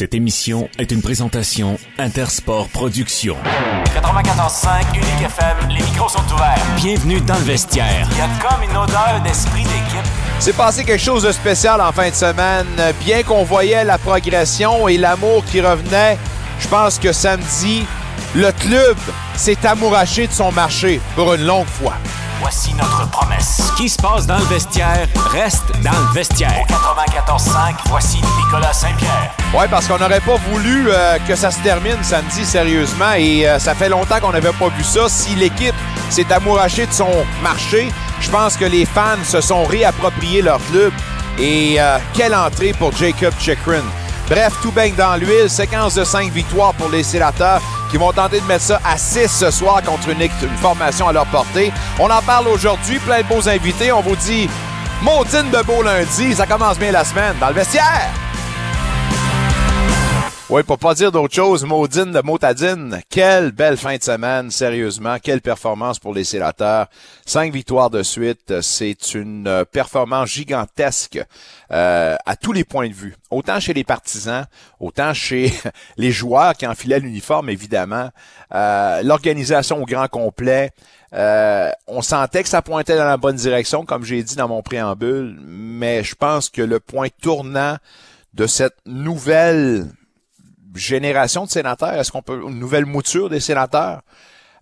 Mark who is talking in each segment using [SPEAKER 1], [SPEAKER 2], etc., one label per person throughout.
[SPEAKER 1] Cette émission est une présentation Intersport Productions.
[SPEAKER 2] 94.5 Unique FM, les micros sont ouverts.
[SPEAKER 1] Bienvenue dans le vestiaire.
[SPEAKER 2] Il y a comme une odeur d'esprit d'équipe.
[SPEAKER 3] C'est passé quelque chose de spécial en fin de semaine. Bien qu'on voyait la progression et l'amour qui revenait, je pense que samedi, le club s'est amouraché de son marché pour une longue fois.
[SPEAKER 2] Voici notre promesse.
[SPEAKER 1] Ce qui se passe dans le vestiaire reste dans le vestiaire.
[SPEAKER 2] Au 94.5, voici Nicolas Saint-Pierre.
[SPEAKER 3] Ouais, parce qu'on n'aurait pas voulu euh, que ça se termine samedi sérieusement et euh, ça fait longtemps qu'on n'avait pas vu ça. Si l'équipe s'est amourachée de son marché, je pense que les fans se sont réappropriés leur club. Et euh, quelle entrée pour Jacob Chikrin. Bref, tout baigne dans l'huile. Séquence de 5 victoires pour les sénateurs qui vont tenter de mettre ça à 6 ce soir contre une, une formation à leur portée. On en parle aujourd'hui. Plein de beaux invités. On vous dit maudine de beau lundi. Ça commence bien la semaine dans le vestiaire. Oui, pour pas dire d'autre chose, Maudine de Motadine, quelle belle fin de semaine, sérieusement, quelle performance pour les sénateurs. Cinq victoires de suite, c'est une euh, performance gigantesque euh, à tous les points de vue. Autant chez les partisans, autant chez les joueurs qui enfilaient l'uniforme, évidemment. Euh, L'organisation au grand complet. Euh, on sentait que ça pointait dans la bonne direction, comme j'ai dit dans mon préambule, mais je pense que le point tournant de cette nouvelle génération de sénateurs, est-ce qu'on peut une nouvelle mouture des sénateurs?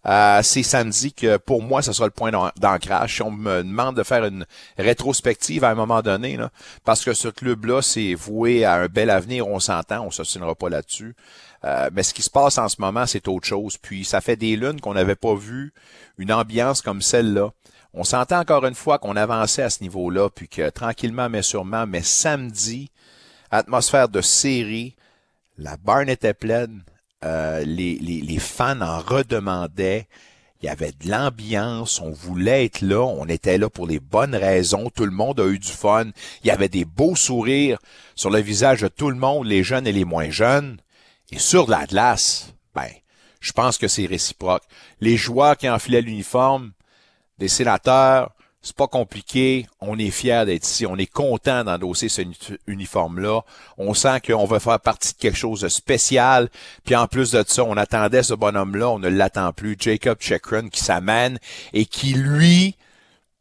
[SPEAKER 3] Euh, c'est samedi que pour moi, ce sera le point d'ancrage. Si on me demande de faire une rétrospective à un moment donné, parce que ce club-là, c'est voué à un bel avenir, on s'entend, on s'ostinera pas là-dessus. Euh, mais ce qui se passe en ce moment, c'est autre chose. Puis ça fait des lunes qu'on n'avait pas vu une ambiance comme celle-là. On s'entend encore une fois qu'on avançait à ce niveau-là, puis que tranquillement mais sûrement, mais samedi, atmosphère de série, la barne était pleine. Euh, les, les, fans en redemandaient. Il y avait de l'ambiance. On voulait être là. On était là pour les bonnes raisons. Tout le monde a eu du fun. Il y avait des beaux sourires sur le visage de tout le monde, les jeunes et les moins jeunes. Et sur la glace, ben, je pense que c'est réciproque. Les joueurs qui enfilaient l'uniforme, des sénateurs, c'est pas compliqué. On est fiers d'être ici. On est content d'endosser ce uniforme-là. On sent qu'on va faire partie de quelque chose de spécial. Puis en plus de ça, on attendait ce bonhomme-là. On ne l'attend plus. Jacob Chekron qui s'amène et qui, lui,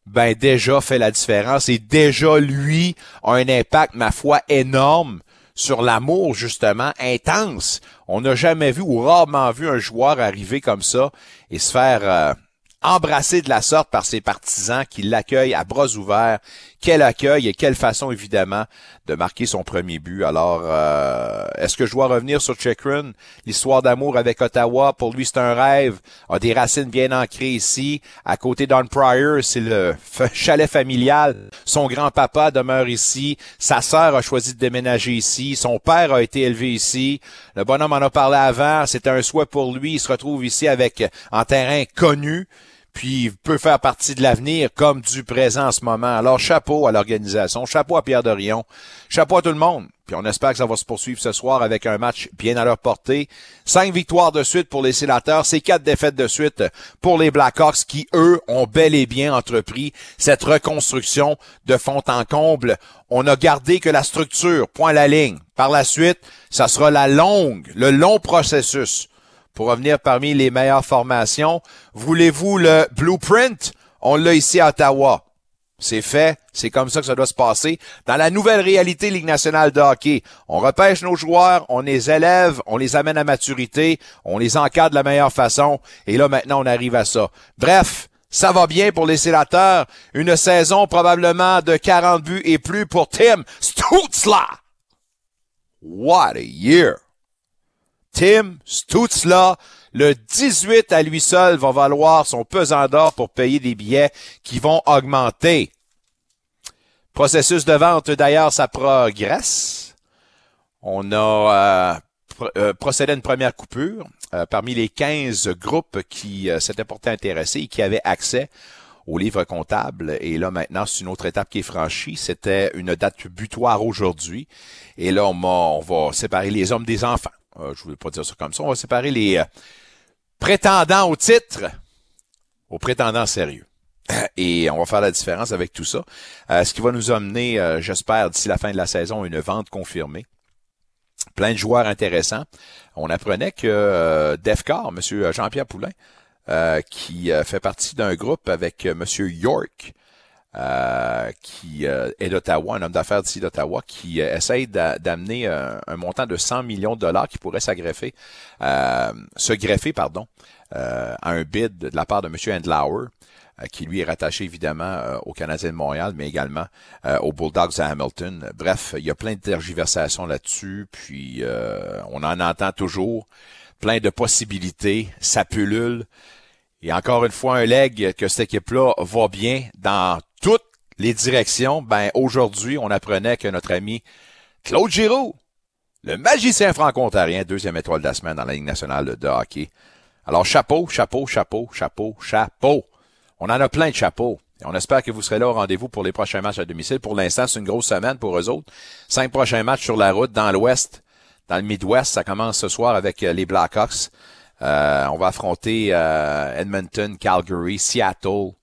[SPEAKER 3] ben déjà fait la différence. Et déjà, lui, a un impact, ma foi, énorme sur l'amour, justement, intense. On n'a jamais vu ou rarement vu un joueur arriver comme ça et se faire... Euh, embrassé de la sorte par ses partisans qui l'accueillent à bras ouverts. Quel accueil et quelle façon, évidemment, de marquer son premier but. Alors, euh, est-ce que je dois revenir sur Chekrin? L'histoire d'amour avec Ottawa, pour lui, c'est un rêve. A des racines bien ancrées ici. À côté d'On Pryor, c'est le chalet familial. Son grand-papa demeure ici. Sa sœur a choisi de déménager ici. Son père a été élevé ici. Le bonhomme en a parlé avant. C'était un souhait pour lui. Il se retrouve ici avec, en terrain connu puis peut faire partie de l'avenir comme du présent en ce moment. Alors chapeau à l'organisation, chapeau à Pierre Dorion, chapeau à tout le monde. Puis on espère que ça va se poursuivre ce soir avec un match bien à leur portée. Cinq victoires de suite pour les sénateurs, c'est quatre défaites de suite pour les Blackhawks qui, eux, ont bel et bien entrepris cette reconstruction de fond en comble. On a gardé que la structure, point la ligne. Par la suite, ça sera la longue, le long processus pour revenir parmi les meilleures formations. Voulez-vous le blueprint? On l'a ici à Ottawa. C'est fait, c'est comme ça que ça doit se passer. Dans la nouvelle réalité Ligue nationale de hockey, on repêche nos joueurs, on les élève, on les amène à maturité, on les encadre de la meilleure façon, et là maintenant on arrive à ça. Bref, ça va bien pour les sénateurs. Une saison probablement de 40 buts et plus pour Tim Stutzla. What a year! Tim Stutzla, le 18 à lui seul va valoir son pesant d'or pour payer des billets qui vont augmenter. Processus de vente, d'ailleurs, ça progresse. On a euh, euh, procédé à une première coupure euh, parmi les 15 groupes qui s'étaient portés intéressés et qui avaient accès au livre comptable. Et là, maintenant, c'est une autre étape qui est franchie. C'était une date butoir aujourd'hui. Et là, on, on va séparer les hommes des enfants. Euh, je voulais pas dire ça comme ça. On va séparer les euh, prétendants au titre aux prétendants sérieux. Et on va faire la différence avec tout ça. Euh, ce qui va nous amener, j'espère, d'ici la fin de la saison, une vente confirmée. plein de joueurs intéressants. On apprenait que euh, Defcar, M. Jean-Pierre Poulain, euh, qui euh, fait partie d'un groupe avec M. York, qui est d'Ottawa, un homme d'affaires d'ici d'Ottawa, qui essaye d'amener un, montant de 100 millions de dollars qui pourrait s'agreffer, se greffer, pardon, à un bid de la part de M. Endlauer. Euh, qui lui est rattaché évidemment euh, au Canadien de Montréal, mais également euh, aux Bulldogs à Hamilton. Bref, il y a plein de tergiversations là-dessus, puis on en entend toujours plein de possibilités, ça pullule. Et encore une fois, un leg que cette équipe-là va bien dans les directions. Ben aujourd'hui, on apprenait que notre ami Claude Giroux, le magicien franco-ontarien, deuxième étoile de la semaine dans la Ligue nationale de hockey. Alors chapeau, chapeau, chapeau, chapeau, chapeau. On en a plein de chapeaux. On espère que vous serez là au rendez-vous pour les prochains matchs à domicile. Pour l'instant, c'est une grosse semaine pour eux autres. Cinq prochains matchs sur la route dans l'Ouest, dans le Midwest. Ça commence ce soir avec euh, les Blackhawks. Euh, on va affronter euh, Edmonton, Calgary, Seattle.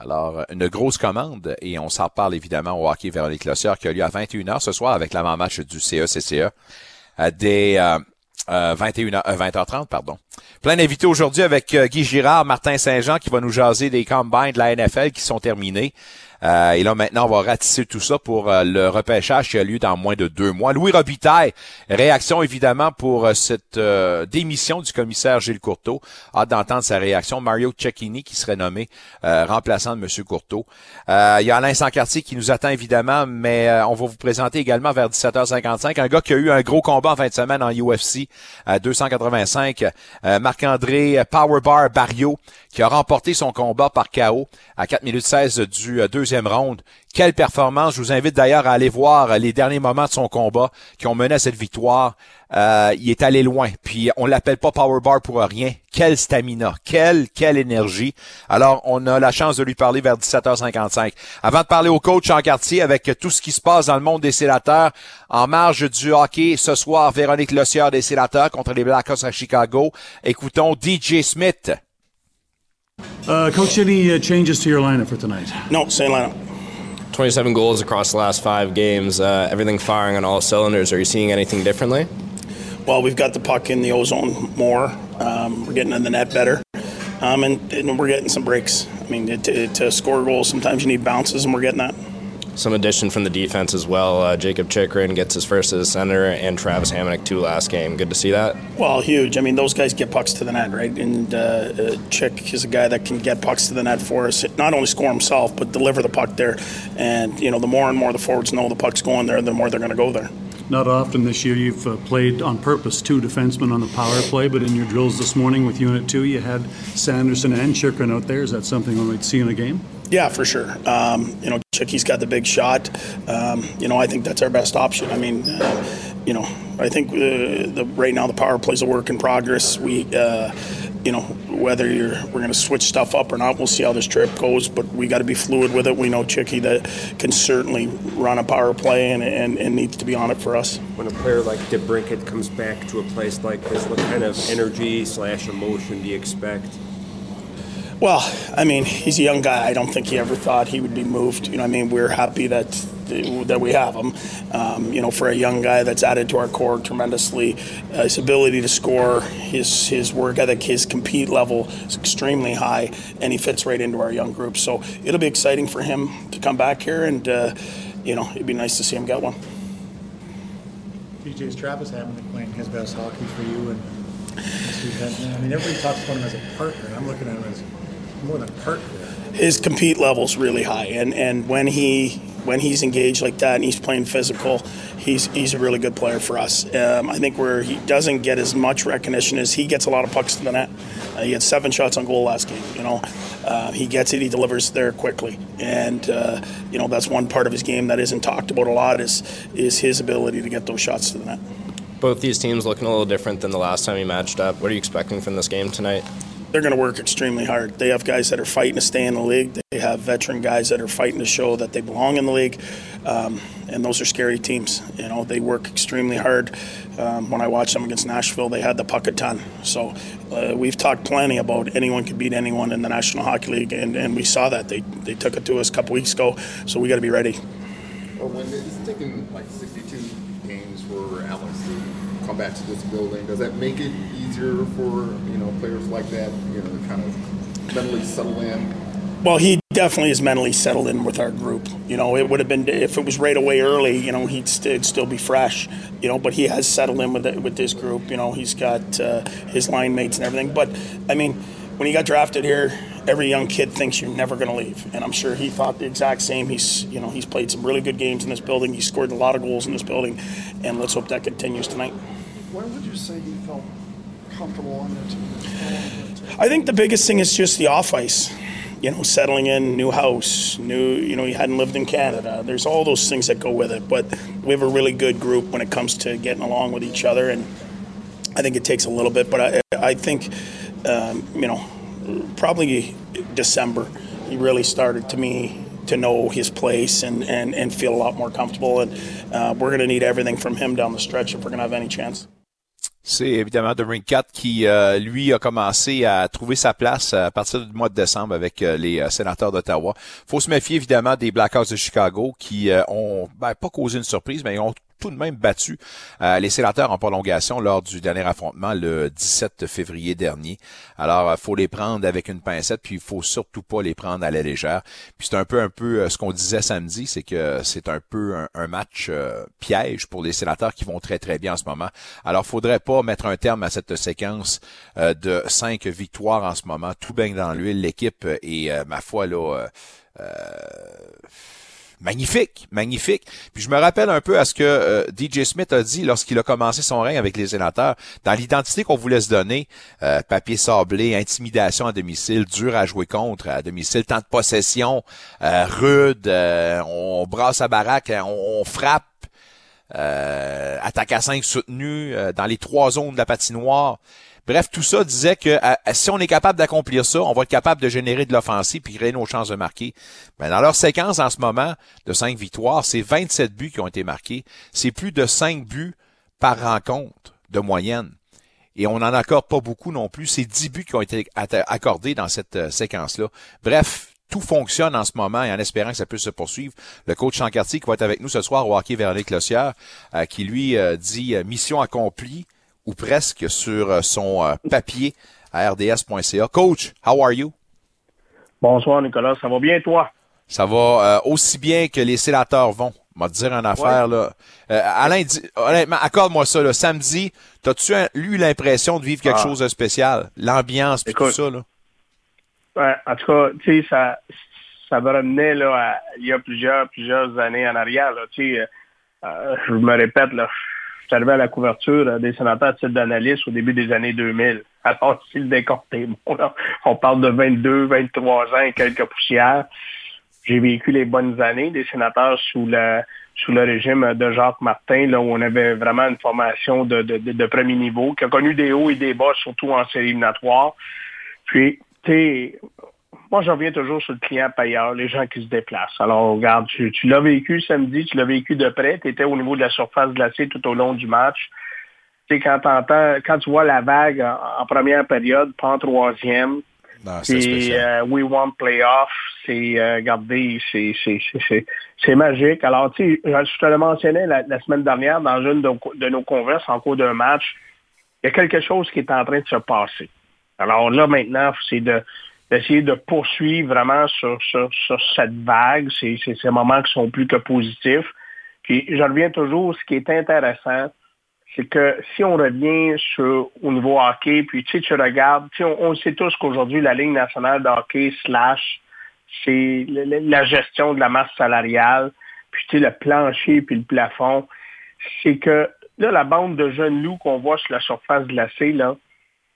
[SPEAKER 3] Alors, une grosse commande et on s'en parle évidemment au hockey vers les Clossiers qui a lieu à 21h ce soir avec l'avant-match du CECCE. des 21h, 20h30, pardon. Plein d'invités aujourd'hui avec euh, Guy Girard, Martin Saint-Jean qui va nous jaser des combines de la NFL qui sont terminés. Euh, et là, maintenant, on va ratisser tout ça pour euh, le repêchage qui a lieu dans moins de deux mois. Louis Robitaille, réaction évidemment pour euh, cette démission du commissaire Gilles Courteau. Hâte d'entendre sa réaction. Mario Cecchini qui serait nommé remplaçant de M. Courteau. il y a Alain Sancartier qui nous attend évidemment, mais on va vous présenter également vers 17h55 un gars qui a eu un gros combat en fin de en UFC à 285. Marc-André Powerbar Barrio qui a remporté son combat par KO à 4 minutes 16 du deuxième Quelle performance. Je vous invite d'ailleurs à aller voir les derniers moments de son combat qui ont mené à cette victoire. Euh, il est allé loin. Puis on l'appelle pas Power Bar pour rien. Quelle stamina. Quelle, quelle énergie. Alors, on a la chance de lui parler vers 17h55. Avant de parler au coach en quartier avec tout ce qui se passe dans le monde des sénateurs, en marge du hockey, ce soir, Véronique Lossieur des sénateurs contre les Blackhawks à Chicago. Écoutons DJ Smith.
[SPEAKER 4] Uh, Coach, any uh, changes to your lineup for tonight?
[SPEAKER 5] No, same lineup.
[SPEAKER 6] 27 goals across the last five games. Uh, everything firing on all cylinders. Are you seeing anything differently?
[SPEAKER 5] Well, we've got the puck in the ozone more. Um, we're getting in the net better. Um, and, and, we're getting some breaks. I mean, to, to score goals, sometimes you need bounces, and we're getting that
[SPEAKER 6] some addition from the defense as well. Uh, Jacob Chikrin gets his first as a center, and Travis Hamonic too last game. Good to see that.
[SPEAKER 5] Well, huge. I mean, those guys get pucks to the net, right? And uh, uh, Chick is a guy that can get pucks to the net for us. Not only score himself, but deliver the puck there. And you know, the more and more the forwards know the puck's going there, the more they're going to go there.
[SPEAKER 4] Not often this year you've uh, played on purpose two defensemen on the power play, but in your drills this morning with Unit 2, you had Sanderson and Chikrin out there. Is that something we might see in a game?
[SPEAKER 5] Yeah, for sure. Um, you know, Chicky's got the big shot. Um, you know, I think that's our best option. I mean, uh, you know, I think uh, the, right now the power plays a work in progress. We, uh, you know, whether you're we're going to switch stuff up or not, we'll see how this trip goes. But we got to be fluid with it. We know Chicky that can certainly run a power play and, and, and needs to be on it for us.
[SPEAKER 7] When a player like DeBrinket comes back to a place like this, what kind of energy slash emotion do you expect?
[SPEAKER 5] Well, I mean, he's a young guy. I don't think he ever thought he would be moved. You know, I mean, we're happy that that we have him. Um, you know, for a young guy that's added to our core tremendously, uh, his ability to score, his his work ethic, his compete level is extremely high, and he fits right into our young group. So it'll be exciting for him to come back here, and uh, you know, it'd be nice to see him get one.
[SPEAKER 8] PJ's Travis Hamilton playing his best hockey for you, and I mean, everybody talks about him as a partner. I'm looking at him as more than partner.
[SPEAKER 5] His compete level's really high, and, and when he when he's engaged like that and he's playing physical, he's he's a really good player for us. Um, I think where he doesn't get as much recognition as he gets a lot of pucks to the net. Uh, he had seven shots on goal last game. You know, uh, he gets it, he delivers there quickly, and uh, you know that's one part of his game that isn't talked about a lot is is his ability to get those shots to the net.
[SPEAKER 6] Both these teams looking a little different than the last time you matched up. What are you expecting from this game tonight?
[SPEAKER 5] They're going to work extremely hard. They have guys that are fighting to stay in the league. They have veteran guys that are fighting to show that they belong in the league, um, and those are scary teams. You know, they work extremely hard. Um, when I watched them against Nashville, they had the puck a ton. So uh, we've talked plenty about anyone could beat anyone in the National Hockey League, and, and we saw that they they took it to us a couple weeks ago. So we got to be ready.
[SPEAKER 9] When it's like 62 games for Alex to come back to this building. Does that make it easier for you know players like that, you know, to kind of mentally settle in?
[SPEAKER 5] Well, he definitely is mentally settled in with our group. You know, it would have been if it was right away early. You know, he'd st- still be fresh. You know, but he has settled in with it, with this group. You know, he's got uh, his line mates and everything. But I mean, when he got drafted here, every young kid thinks you're never going to leave, and I'm sure he thought the exact same. He's you know he's played some really good games in this building. He's scored a lot of goals in this building, and let's hope that continues tonight.
[SPEAKER 10] When would you say he felt comfortable on the team?
[SPEAKER 5] I think the biggest thing is just the off ice. You know, settling in, new house, new. You know, he hadn't lived in Canada. There's all those things that go with it. But we have a really good group when it comes to getting along with each other, and I think it takes a little bit. But I, I think, um, you know, probably December, he really started to me to know his place and, feel a lot more comfortable. And uh, we're going to need everything from him down the stretch if we're going to have any chance.
[SPEAKER 3] C'est évidemment The Ring 4 qui, euh, lui, a commencé à trouver sa place à partir du mois de décembre avec euh, les euh, sénateurs d'Ottawa. faut se méfier évidemment des Blackhawks de Chicago qui euh, ont ben, pas causé une surprise, mais ils ont tout de même battu euh, les sénateurs en prolongation lors du dernier affrontement le 17 février dernier. Alors, il faut les prendre avec une pincette, puis il faut surtout pas les prendre à la légère. Puis c'est un peu un peu euh, ce qu'on disait samedi, c'est que c'est un peu un, match euh, piège pour les sénateurs qui vont très très bien en ce moment. Alors, faudrait pas mettre un terme à cette séquence de cinq victoires en ce moment. Tout baigne dans l'huile. L'équipe est, ma foi, là. Euh, magnifique, magnifique. Puis je me rappelle un peu à ce que euh, DJ Smith a dit lorsqu'il a commencé son règne avec les sénateurs. Dans l'identité qu'on voulait se donner, euh, papier sablé, intimidation à domicile, dur à jouer contre à domicile, temps de possession, euh, rude, on, brasse à baraque, on, on frappe. attaque à 5 soutenu dans les trois zones de la patinoire. Bref, tout ça disait que si on est capable d'accomplir ça, on va être capable de générer de l'offensive puis créer nos chances de marquer. Mais dans leur séquence en ce moment de cinq victoires, c'est 27 buts qui ont été marqués. C'est plus de 5 buts par rencontre de moyenne. Et on n'en accorde pas beaucoup non plus. C'est 10 buts qui ont été accordés dans cette euh, séquence-là. Bref, tout fonctionne en ce moment et en espérant que ça puisse se poursuivre. Le coach Chancartier qui va être avec nous ce soir au hockey Véronique Lossière, euh, qui lui euh, dit mission accomplie ou presque sur euh, son euh, papier à rds.ca. Coach, how are you?
[SPEAKER 11] Bonsoir Nicolas, ça va bien toi?
[SPEAKER 3] Ça va euh, aussi bien que les sénateurs vont. m'a dire une affaire là. Alain, honnêtement, accorde-moi ça. Là. Samedi, t'as-tu eu l'impression de vivre quelque ah. chose de spécial? L'ambiance et tout ça là?
[SPEAKER 11] Ouais, en tout cas, tu sais, ça, ça me ramenait là, à, il y a plusieurs, plusieurs années en arrière. Là, tu sais, je me répète, là, suis arrivé à la couverture euh, des sénateurs à titre d'analyste au début des années 2000. Alors, si le décor bon, on parle de 22, 23 ans et quelques poussières. J'ai vécu les bonnes années des sénateurs sous le sous le régime de Jacques Martin, là où on avait vraiment une formation de, de, de, premier niveau, qui a connu des hauts et des bas, surtout en série éliminatoire. Puis, tu sais, moi, j'en viens toujours sur le client payeur, les gens qui se déplacent. Alors, regarde, tu, l'as vécu samedi, tu l'as vécu de près, tu étais au niveau de la surface glacée tout au long du match. Tu sais, quand, quand tu vois la vague en, première période, pas en troisième, puis euh, We Want Playoff, c'est, euh, regardez, c'est, c'est, magique. Alors, tu sais, je te le mentionnais la, semaine dernière dans une de, de nos converses en cours d'un match, il y a quelque chose qui est en train de se passer. Alors là, maintenant, c'est de d'essayer de poursuivre vraiment sur, sur, cette vague, ces, ces, moments qui sont plus que positifs. Puis je reviens toujours, ce qui est intéressant, c'est que si on revient au niveau hockey, puis tu sais, tu regardes, tu on, sait tous qu'aujourd'hui, la Ligue nationale de hockey slash, c'est la gestion de la masse salariale, puis tu sais, le plancher puis le plafond, c'est que là, la bande de jeunes loups qu'on voit sur la surface glacée, là,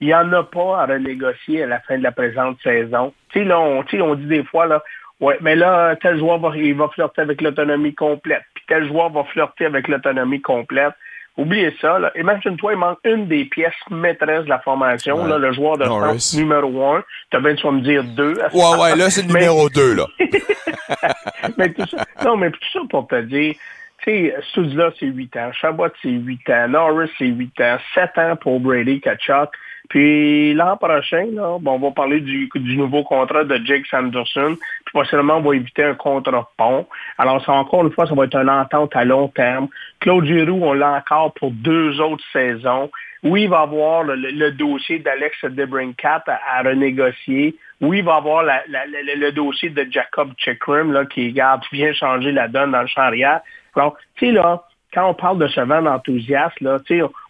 [SPEAKER 11] il n'y en a pas à renégocier à la fin de la présente saison. Tu sais, là, on, on dit des fois, là, ouais, mais là, tel joueur va, il va flirter avec l'autonomie complète, puis tel joueur va flirter avec l'autonomie complète. Oubliez ça. Là. Imagine-toi, il manque une des pièces maîtresses de la formation, là, le joueur de centre numéro un. Tu as bien de me dire deux.
[SPEAKER 3] Ouais, ouais, là, c'est le numéro deux, là.
[SPEAKER 11] mais tout ça, non, mais tout ça pour te dire, tu sais, Soudzla, c'est huit ans. Chabot, c'est huit ans. Norris, c'est huit ans. Sept ans pour Brady Kachuk Puis l'an prochain, là, bon, on va parler du, nouveau contrat de Jake Sanderson. Puis possiblement, on va éviter un contrat pont. Alors, ça, encore une fois, ça va être une entente à long terme. Claude Giroux, on l'a encore pour deux autres saisons. Oui, il va avoir le, dossier d'Alex Debrincat à, renégocier. Oui, il va avoir le, dossier de Jacob Chikrim, là, qui, garde, vient changer la donne dans le champ arrière. Alors, tu sais, là, quand on parle de ce vent d'enthousiasme, là,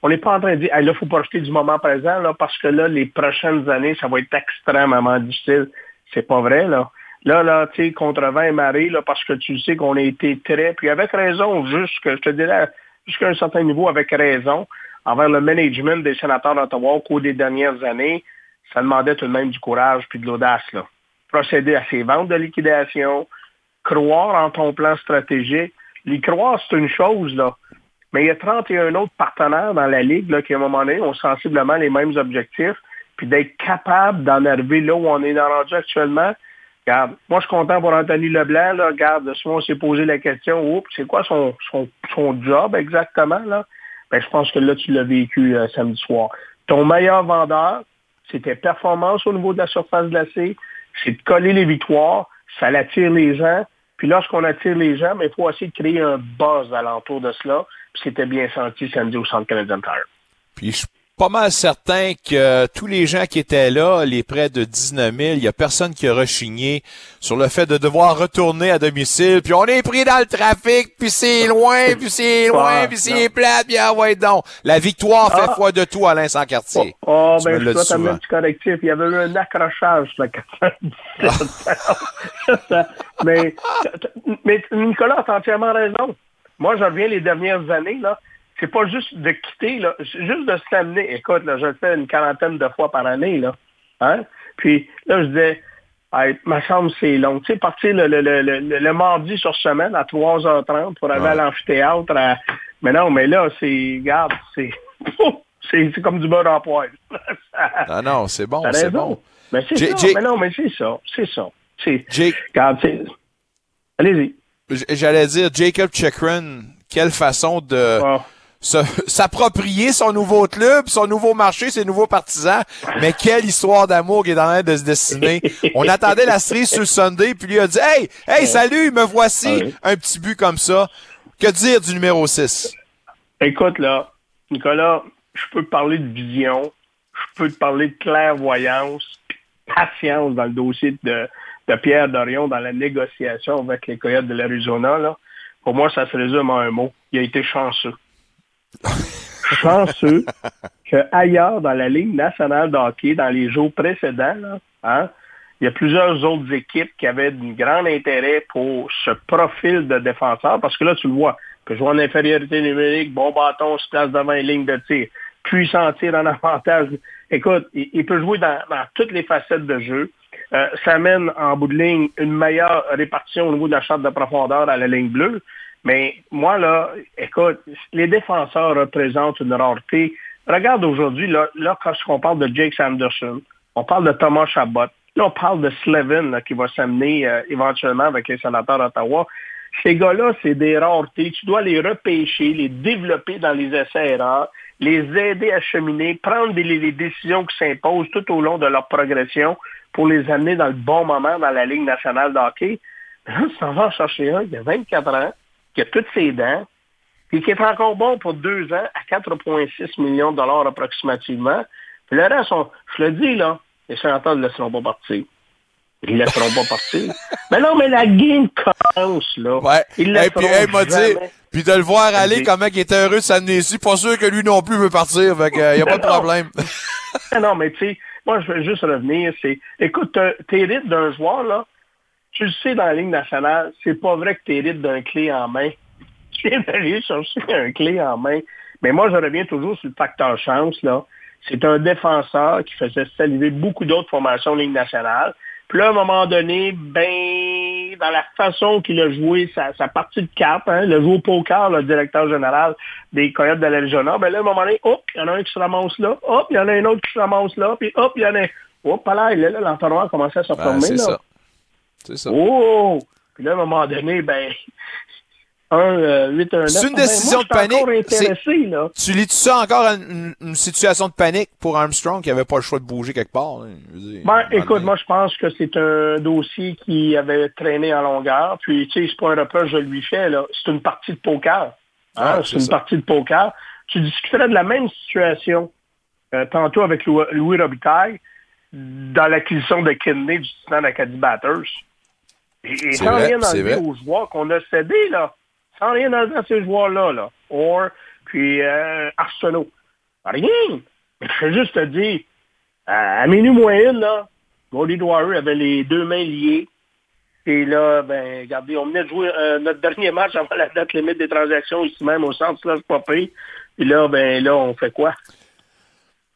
[SPEAKER 11] on n'est pas en train de dire, il là, faut profiter du moment présent, là, parce que là, les prochaines années, ça va être extrêmement difficile. C'est pas vrai, là. Là, là, tu sais, contre vent et marée, là, parce que tu sais qu'on a été très, puis avec raison, jusque, je te dirais, jusqu'à un certain niveau, avec raison, envers le management des sénateurs d'Ottawa au cours des dernières années, ça demandait tout de même du courage puis de l'audace. Procéder à ces ventes de liquidation, croire en ton plan stratégique, les croire, c'est une chose, là. Mais il y a 31 autres partenaires dans la Ligue là, qui, à un moment donné, ont sensiblement les mêmes objectifs. Puis d'être capable d'en arriver là où on est rendu actuellement. Regarde, moi, je suis content pour Anthony Leblanc. Là. Regarde, souvent, on s'est posé la question, oups, c'est quoi son, son, son, job exactement? Là? Ben, je pense que là, tu l'as vécu euh, samedi soir. Ton meilleur vendeur, c'était performance au niveau de la surface glacée, c'est de coller les victoires, ça l'attire les gens. Puis lorsqu'on attire les gens, il faut essayer de créer un buzz alentour de cela. Puis c'était bien senti samedi au Centre Canadien Tire.
[SPEAKER 3] Puis pas mal certain que tous les gens qui étaient là, les près de 19 000, il y a personne qui a rechigné sur le fait de devoir retourner à domicile. Puis on est pris dans le trafic, puis c'est loin, puis c'est loin, puis c'est plat, puis ah ouais donc. La victoire fait
[SPEAKER 11] Ah.
[SPEAKER 3] foi de tout, Alain Sans-Cartier.
[SPEAKER 11] Oh,
[SPEAKER 3] Tu
[SPEAKER 11] ben, je dois t'amener petit correctif. Il y avait eu un accrochage 417. mais, mais Nicolas, t'as entièrement raison. Moi, je reviens les dernières années, là. C'est pas juste de quitter, là. Juste de s'amener. Écoute, là, je le fais une quarantaine de fois par année, là. Hein? Puis là, je disais, Hey, ma chambre, c'est long. Tu sais, partir le, le, le, le, mardi sur semaine à 3h30 pour aller
[SPEAKER 3] Ouais.
[SPEAKER 11] à l'amphithéâtre. à- Mais non, mais là, c'est, regarde, c'est, c'est, c'est comme du beurre en poêle.
[SPEAKER 3] Ah non, c'est bon, c'est bon.
[SPEAKER 11] Mais c'est ça. Mais non, mais c'est ça. C'est ça. C'est, allez-y.
[SPEAKER 3] j'allais dire, Jacob Chikrin, quelle façon de
[SPEAKER 11] Ah.
[SPEAKER 3] S'approprier son nouveau club, son nouveau marché, ses nouveaux partisans. Mais quelle histoire d'amour qui est en train de se dessiner. On attendait la série sur le Sunday, puis lui a dit, hey, hey, salut, me voici. Un petit but comme ça. Que dire du numéro 6?
[SPEAKER 11] Écoute, là, Nicolas, je peux te parler de vision, je peux te parler de clairvoyance, puis patience dans le dossier de, de Pierre Dorion dans la négociation avec les Coyotes de l'Arizona. Pour moi, ça se résume en un mot. Il a été chanceux. Chanceux que ailleurs dans la Ligue nationale de hockey, dans les jours précédents, hein, il y a plusieurs autres équipes qui avaient un grand intérêt pour ce profil de défenseur, parce que là, tu le vois, peut jouer en infériorité numérique, bon bâton, se place devant une ligne de tir, puissant tir en avantage. Écoute, il, peut jouer dans, toutes les facettes de jeu. Euh, ça amène en bout de ligne une meilleure répartition au niveau de la charte de profondeur à la ligne bleue. Mais moi, là, écoute, les défenseurs représentent une rareté. Regarde aujourd'hui, là, là quand on parle de Jake Sanderson, on parle de Thomas Chabot, là, on parle de Slevin là, qui va s'amener euh, éventuellement avec les sénateurs d'Ottawa. Ces gars-là, c'est des raretés. Tu dois les repêcher, les développer dans les essais-erreurs, les aider à cheminer, prendre les, décisions qui s'imposent tout au long de leur progression pour les amener dans le bon moment dans la Ligue nationale de hockey. Là, tu t'en chercher un qui a 24 ans, qui a toutes ses dents, puis qui est encore bon pour deux ans à 4,6 millions de dollars approximativement. Puis le reste, on- je le dis, là, les sénateurs ne laisseront pas partir. Ils ne laisseront pas partir. Mais non, mais la game commence, là.
[SPEAKER 3] Ouais.
[SPEAKER 11] Ils
[SPEAKER 3] Et puis, hey, m'a dit,
[SPEAKER 11] jamais.
[SPEAKER 3] puis de le voir aller, comment il était heureux de s'amener ici. Pas sûr que lui non plus veut partir. Fait que, euh, y a pas de problème.
[SPEAKER 11] Non, mais tu sais, moi, je veux juste revenir. C'est, écoute, t'as- t'hérites d'un joueur, là. Tu le sais dans la Ligue nationale, c'est pas vrai que t'hérites d'un clé en main. Tu viens d'aller chercher un clé en main. Mais moi, je reviens toujours sur le facteur chance, là. C'est un défenseur qui faisait saliver beaucoup d'autres formations en Ligue nationale. Puis là, à un moment donné, ben, dans la façon qu'il a joué sa, sa partie de carte, hein, le joueur au poker, le directeur général des Coyotes de l'Arizona, ben là, à un moment donné, hop, il y en a un qui se ramasse là, hop, il y en a un autre qui se ramasse là, puis hop, il y en a un... Hop, là, l'entonnoir commençait à se
[SPEAKER 3] Ben,
[SPEAKER 11] former, là.
[SPEAKER 3] ça. C'est ça.
[SPEAKER 11] Oh! Puis là, à un moment donné, ben, 1, 8, 1, 9.
[SPEAKER 3] C'est une
[SPEAKER 11] Ben,
[SPEAKER 3] décision
[SPEAKER 11] moi,
[SPEAKER 3] de panique.
[SPEAKER 11] Là.
[SPEAKER 3] Tu lis tout ça encore à une, une situation de panique pour Armstrong qui avait pas le choix de bouger quelque part? dire,
[SPEAKER 11] Ben,
[SPEAKER 3] un
[SPEAKER 11] écoute, moi, je pense que c'est un dossier qui avait traîné en longueur. Puis, tu sais, c'est pas un reproche que je lui fais, là. C'est une partie de poker. Hein,
[SPEAKER 3] Ah,
[SPEAKER 11] c'est
[SPEAKER 3] c'est
[SPEAKER 11] une
[SPEAKER 3] ça.
[SPEAKER 11] partie de poker. Tu discuterais de la même situation euh, tantôt avec Louis, Louis Robitaille dans l'acquisition de Kennedy du Titan d'Acadie Batters. Et, sans
[SPEAKER 3] vrai,
[SPEAKER 11] rien enlever aux joueurs qu'on a cédés, là. Sans rien enlever à ces joueurs-là, là. Or, puis euh, Arsenault. Rien. Mais je vais juste te dire, à, à minuit moins une, là, Gordy Dwyer avait les deux mains liées. Et là, ben, regardez, on venait de jouer euh, notre dernier match avant la date limite des transactions ici même au centre slash popé. Et là, ben là, on fait quoi?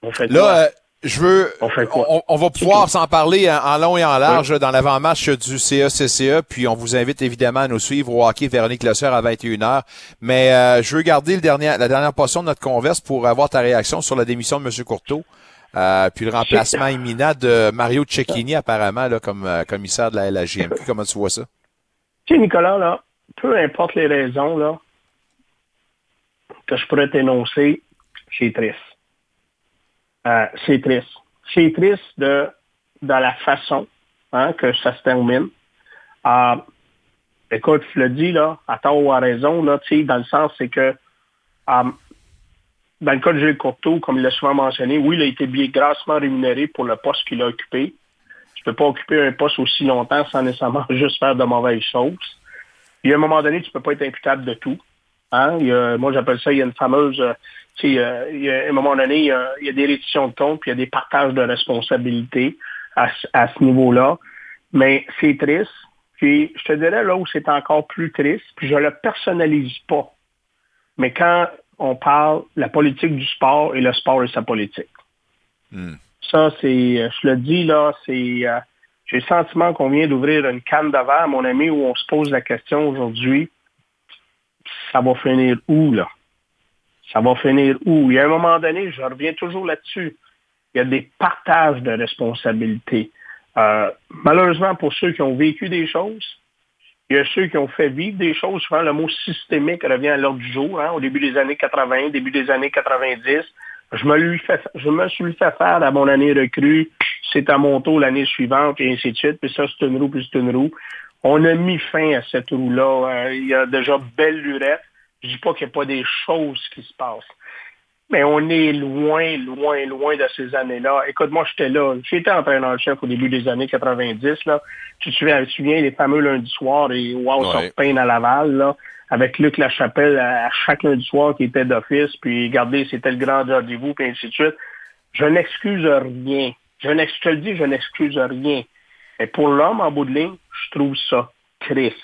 [SPEAKER 11] On fait quoi?
[SPEAKER 3] Là, euh, je veux.
[SPEAKER 11] On fait quoi?
[SPEAKER 3] On, on va pouvoir s'en parler en, en long et en large dans l'avant-match du CECCE, puis on vous invite évidemment à nous suivre au hockey Véronique Lesseur à 21h. Mais euh, je veux garder le dernier, la dernière portion de notre converse pour avoir ta réaction sur la démission de M. Courteau. Euh, puis le remplacement imminent de Mario Cecchini, apparemment, là, comme euh, commissaire de la LHJMQ. Comment tu vois ça?
[SPEAKER 11] Tu sais, Nicolas, là, peu importe les raisons, là, que je pourrais t'énoncer, c'est triste. Euh, c'est triste. C'est triste de, la façon hein, que ça se termine. Euh, écoute, je le dis, là, à tort ou à raison, là, dans le sens, c'est que euh, dans le cas de Gilles Courteau, comme il l'a souvent mentionné, oui, il a été bien grassement rémunéré pour le poste qu'il a occupé. Tu peux pas occuper un poste aussi longtemps sans nécessairement juste faire de mauvaises choses. Il y a un moment donné, tu peux pas être imputable de tout. Hein? Moi, j'appelle ça, il y a une fameuse... euh, tu sais, il y a, à un moment donné, il y a, il y a des réditions de comptes, puis il y a des partages de responsabilités à, ce- à ce niveau-là. Mais c'est triste. Puis je te dirais là où c'est encore plus triste, puis je le personnalise pas. Mais quand on parle de la politique du sport et le sport et sa politique. Ça, c'est, euh, je le dis là, c'est, euh, j'ai le sentiment qu'on vient d'ouvrir une canne verre, mon ami, où on se pose la question aujourd'hui, ça va finir où, là? Ça va finir où? Il y a un moment donné, je reviens toujours là-dessus. Il y a des partages de responsabilités. Euh, malheureusement, pour ceux qui ont vécu des choses, il y a ceux qui ont fait vivre des choses. Souvent, le mot systémique revient à l'ordre du jour. hein, au début des années 80, début des années 90. Je me, suis fait faire à mon année recrue. C'est à mon tour l'année suivante, et ainsi de suite. Puis ça, c'est une roue, puis c'est une roue. On a mis fin à cette roue-là. Euh, il y a déjà belle lurette. Je dis pas qu'il n'y a pas des choses qui se passent. Mais on est loin, loin, loin de ces années-là. Écoute, moi, j'étais là. J'étais entraîneur-chef au début des années 90. Là. Tu te souviens, tu te souviens les fameux lundis soirs et Wow
[SPEAKER 3] Ouais.
[SPEAKER 11] sur Pain à Laval, là, avec Luc Lachapelle à, chaque lundi soir qui était d'office, puis regardez, c'était le grand rendez-vous, puis ainsi de suite. Je n'excuse rien. Je, je te le dis, je n'excuse rien. Mais pour l'homme, en bout de ligne, je trouve ça triste.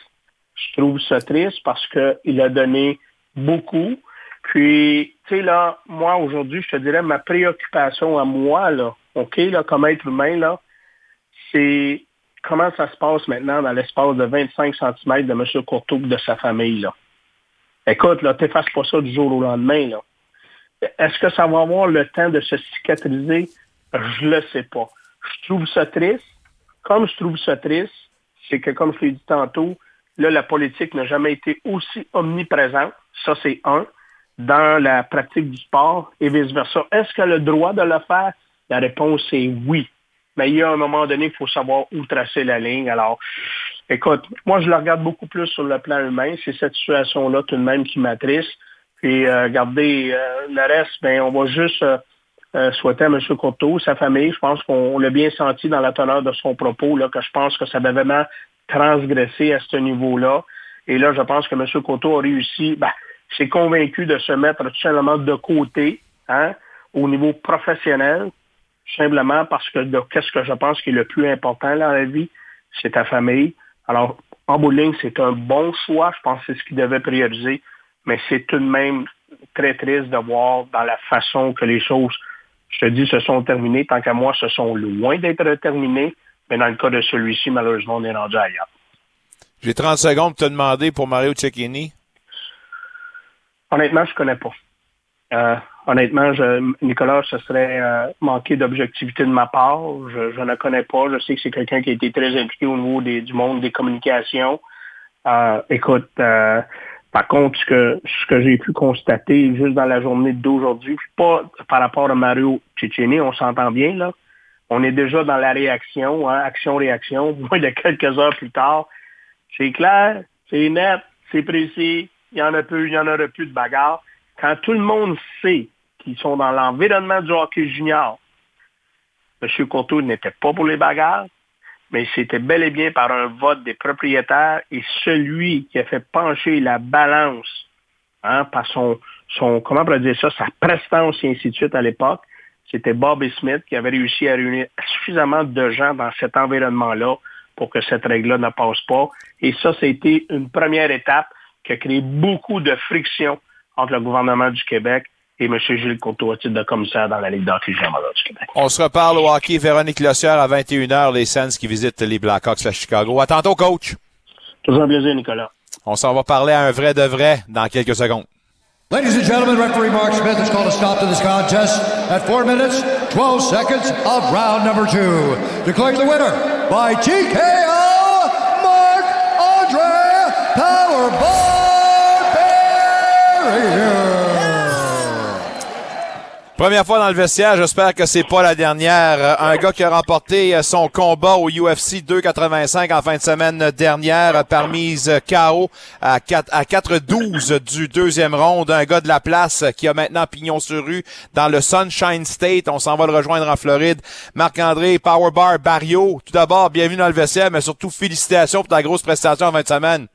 [SPEAKER 11] Je trouve ça triste parce qu'il a donné beaucoup. Puis, tu sais, là, moi, aujourd'hui, je te dirais, ma préoccupation à moi, là, OK, là, comme être humain, là, c'est comment ça se passe maintenant dans l'espace de 25 cm de M. Courteau et de sa famille, là. Écoute, là, t'effaces pas ça du jour au lendemain, là. Est-ce que ça va avoir le temps de se cicatriser? Je le sais pas. Je trouve ça triste. Comme je trouve ça triste, c'est que, comme je l'ai dit tantôt, là, la politique n'a jamais été aussi omniprésente. Ça, c'est un. Dans la pratique du sport et vice-versa. Est-ce qu'elle a le droit de le faire? La réponse est oui. Mais il y a un moment donné, il faut savoir où tracer la ligne. Alors, écoute, moi, je le regarde beaucoup plus sur le plan humain. C'est cette situation-là tout de même qui m'attriste. Puis, euh, regardez, euh, le reste, ben, on va juste euh, euh, souhaiter à M. Courteau, sa famille, je pense qu'on l'a bien senti dans la teneur de son propos, là, que je pense que ça avait vraiment transgressé à ce niveau-là. Et là, je pense que M. Courteau a réussi, ben, s'est convaincu de se mettre tout simplement de côté, hein, au niveau professionnel, simplement parce que de- qu'est-ce que je pense qui est le plus important dans la vie, c'est ta famille. Alors, en bout de ligne, c'est un bon choix. Je pense que c'est ce qu'il devait prioriser. Mais c'est tout de même très triste de voir dans la façon que les choses, je te dis, se sont terminées. Tant qu'à moi, se sont loin d'être terminées. Mais dans le cas de celui-ci, malheureusement, on est rendu ailleurs.
[SPEAKER 3] J'ai 30 secondes pour te demander pour Mario Cecchini.
[SPEAKER 11] Honnêtement, je connais pas. Euh, honnêtement, je, Nicolas, ce serait euh, manquer d'objectivité de ma part. Je, je ne connais pas. Je sais que c'est quelqu'un qui a été très impliqué au niveau des- du monde des communications. Euh, écoute, Par contre, ce que, ce que j'ai pu constater juste dans la journée d'aujourd'hui, pas par rapport à Mario Cecchini, on s'entend bien, là. On est déjà dans la réaction, hein, action-réaction, moins de quelques heures plus tard. C'est clair, c'est net, c'est précis, il y en a peu, il y en aura plus de bagarre. Quand tout le monde sait qu'ils sont dans l'environnement du hockey junior, M. Courtois n'était pas pour les bagarres, mais c'était bel et bien par un vote des propriétaires et celui qui a fait pencher la balance hein, par son, son, comment on dire ça, sa prestance et ainsi de suite à l'époque, c'était Bobby Smith qui avait réussi à réunir suffisamment de gens dans cet environnement-là pour que cette règle-là ne passe pas. Et ça, c'était une première étape qui a créé beaucoup de friction entre le gouvernement du Québec et M. Gilles Courtois, à titre de commissaire dans la Ligue d'hockey du Québec.
[SPEAKER 3] On se reparle au hockey. Véronique Lossière à 21h, les Sens qui visitent les Blackhawks à Chicago. À tantôt, coach.
[SPEAKER 11] Toujours un plaisir, Nicolas.
[SPEAKER 3] On s'en va parler à un vrai de vrai dans quelques secondes.
[SPEAKER 12] Ladies and gentlemen, referee Mark Smith has called a stop to this contest at 4 minutes, 12 seconds of round number two. Declaring the winner by TKO, Mark Andre Powerball Barrier.
[SPEAKER 3] Première fois dans le vestiaire, j'espère que c'est pas la dernière. Un gars qui a remporté son combat au UFC 285 en fin de semaine dernière, par mise KO à 4 à 4-12 du deuxième round. Un gars de la place qui a maintenant pignon sur rue dans le Sunshine State. On s'en va le rejoindre en Floride. Marc-André Powerbar Barrio. Tout d'abord, bienvenue dans le vestiaire, mais surtout félicitations pour ta grosse prestation en fin de semaine.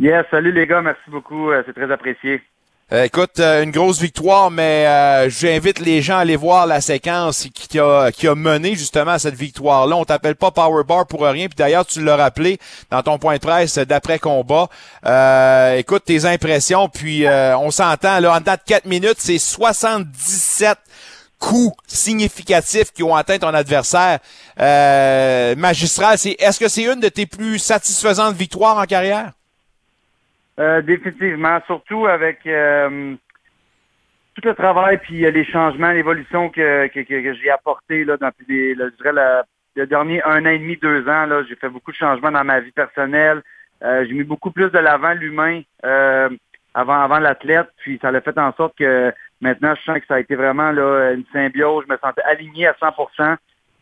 [SPEAKER 13] Yes, salut les gars, merci beaucoup, euh, c'est très apprécié.
[SPEAKER 3] Euh, écoute, euh, une grosse victoire, mais euh, j'invite les gens à aller voir la séquence qui a, qui a mené justement à cette victoire-là. On t'appelle pas Powerbar pour rien. Puis d'ailleurs, tu l'as rappelé dans ton point de presse d'après combat. écoute tes impressions, puis on s'entend là en date 4 minutes, c'est 77 coups significatifs qui ont atteint ton adversaire. magistral, c'est est-ce que c'est une de tes plus satisfaisantes victoires en carrière?
[SPEAKER 13] Euh, définitivement, surtout avec euh, tout le travail puis euh, les changements, l'évolution que, que, j'ai apporté là, dans les, je dirais le dernier un an et demi, deux ans. Là, j'ai fait beaucoup de changements dans ma vie personnelle. j'ai mis beaucoup plus de l'avant l'humain avant, avant l'athlète, puis ça a fait en sorte que maintenant, je sens que ça a été vraiment là, une symbiose. Je me sentais aligné à 100%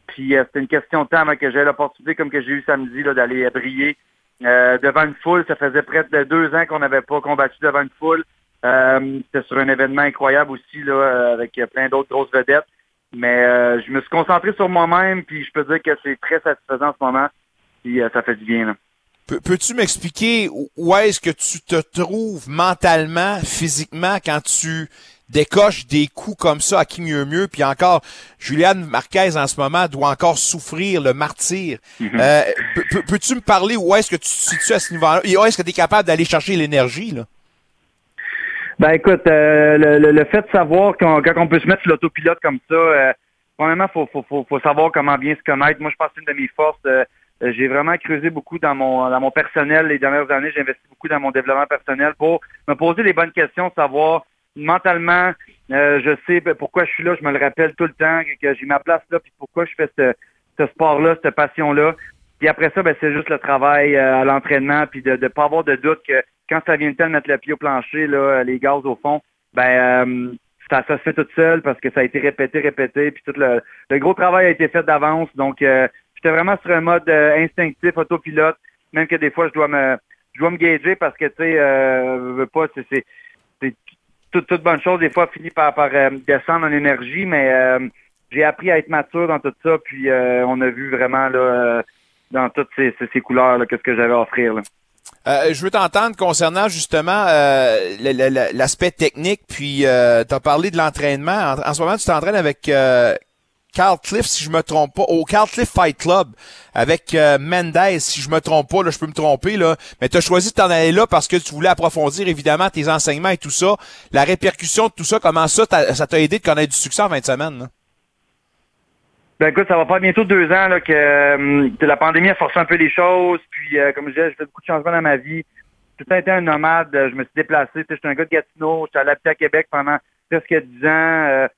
[SPEAKER 13] Puis c'était une question de temps avant que j'ai l'opportunité, comme que j'ai eu samedi, d'aller briller euh, devant une foule. Ça faisait près de deux ans qu'on n'avait pas combattu devant une foule. Euh, C'était sur un événement incroyable aussi, là, euh, avec plein d'autres grosses vedettes. Mais euh, je me suis concentré sur moi-même, puis je peux dire que c'est très satisfaisant en ce moment. Puis ça fait du bien. Là.
[SPEAKER 3] Peux-tu m'expliquer où est-ce que tu te trouves mentalement, physiquement, quand tu décoches des coups comme ça à qui mieux mieux, puis encore, Juliane Marquez en ce moment doit encore souffrir le martyr. Mm-hmm. euh, Peux-tu me parler où est-ce que tu te situes à ce niveau-là? Et où est-ce que tu es capable d'aller chercher l'énergie, là?
[SPEAKER 13] Ben écoute, euh, le, le, fait de savoir qu'on, quand on peut se mettre sur l'autopilote comme ça, euh, premièrement, faut, faut, faut, faut, savoir comment bien se connaître. Moi, je pense que c'est une de mes forces. Euh, euh, j'ai vraiment creusé beaucoup dans mon dans mon personnel les dernières années. J'ai investi beaucoup dans mon développement personnel pour me poser les bonnes questions, savoir mentalement, euh, je sais pourquoi je suis là, je me le rappelle tout le temps, que j'ai ma place là, puis pourquoi je fais ce, sport-là, cette passion-là. Puis après ça, ben, c'est juste le travail euh, à l'entraînement, puis de ne pas avoir de doute que quand ça vient le temps de mettre le pied au plancher, là, les gaz au fond, ben ça, se fait tout seul parce que ça a été répété, répété, puis tout le, le gros travail a été fait d'avance. Donc J'étais vraiment sur un mode euh, instinctif, autopilote, même que des fois, je dois me je dois me gager parce que, tu sais, euh, veux pas, c'est toute, toute bonne chose, des fois, finit par, par euh, descendre en énergie, mais euh, j'ai appris à être mature dans tout ça, puis on a vu vraiment, là, dans toutes ces, ces, couleurs, là, qu'est-ce que j'avais à offrir, là.
[SPEAKER 3] je veux t'entendre concernant justement l'aspect technique, puis tu as parlé de l'entraînement. En, en, ce moment, tu t'entraînes avec Carl Cliff, si je me trompe pas, au Carl Cliff Fight Club avec euh, Mendez, si je me trompe pas, là, je peux me tromper, là, mais tu as choisi de t'en aller là parce que tu voulais approfondir évidemment tes enseignements et tout ça. La répercussion de tout ça, comment ça, ça t'a aidé de connaître du succès en 20 semaines?
[SPEAKER 13] Ben écoute, ça va faire bientôt deux ans là, que, euh, la pandémie a forcé un peu les choses. Puis euh, comme je disais, j'ai fait beaucoup de changements dans ma vie. J'ai tout été un nomade. Je me suis déplacé. J'étais un gars de Gatineau. J'étais allé à Québec pendant presque dix ans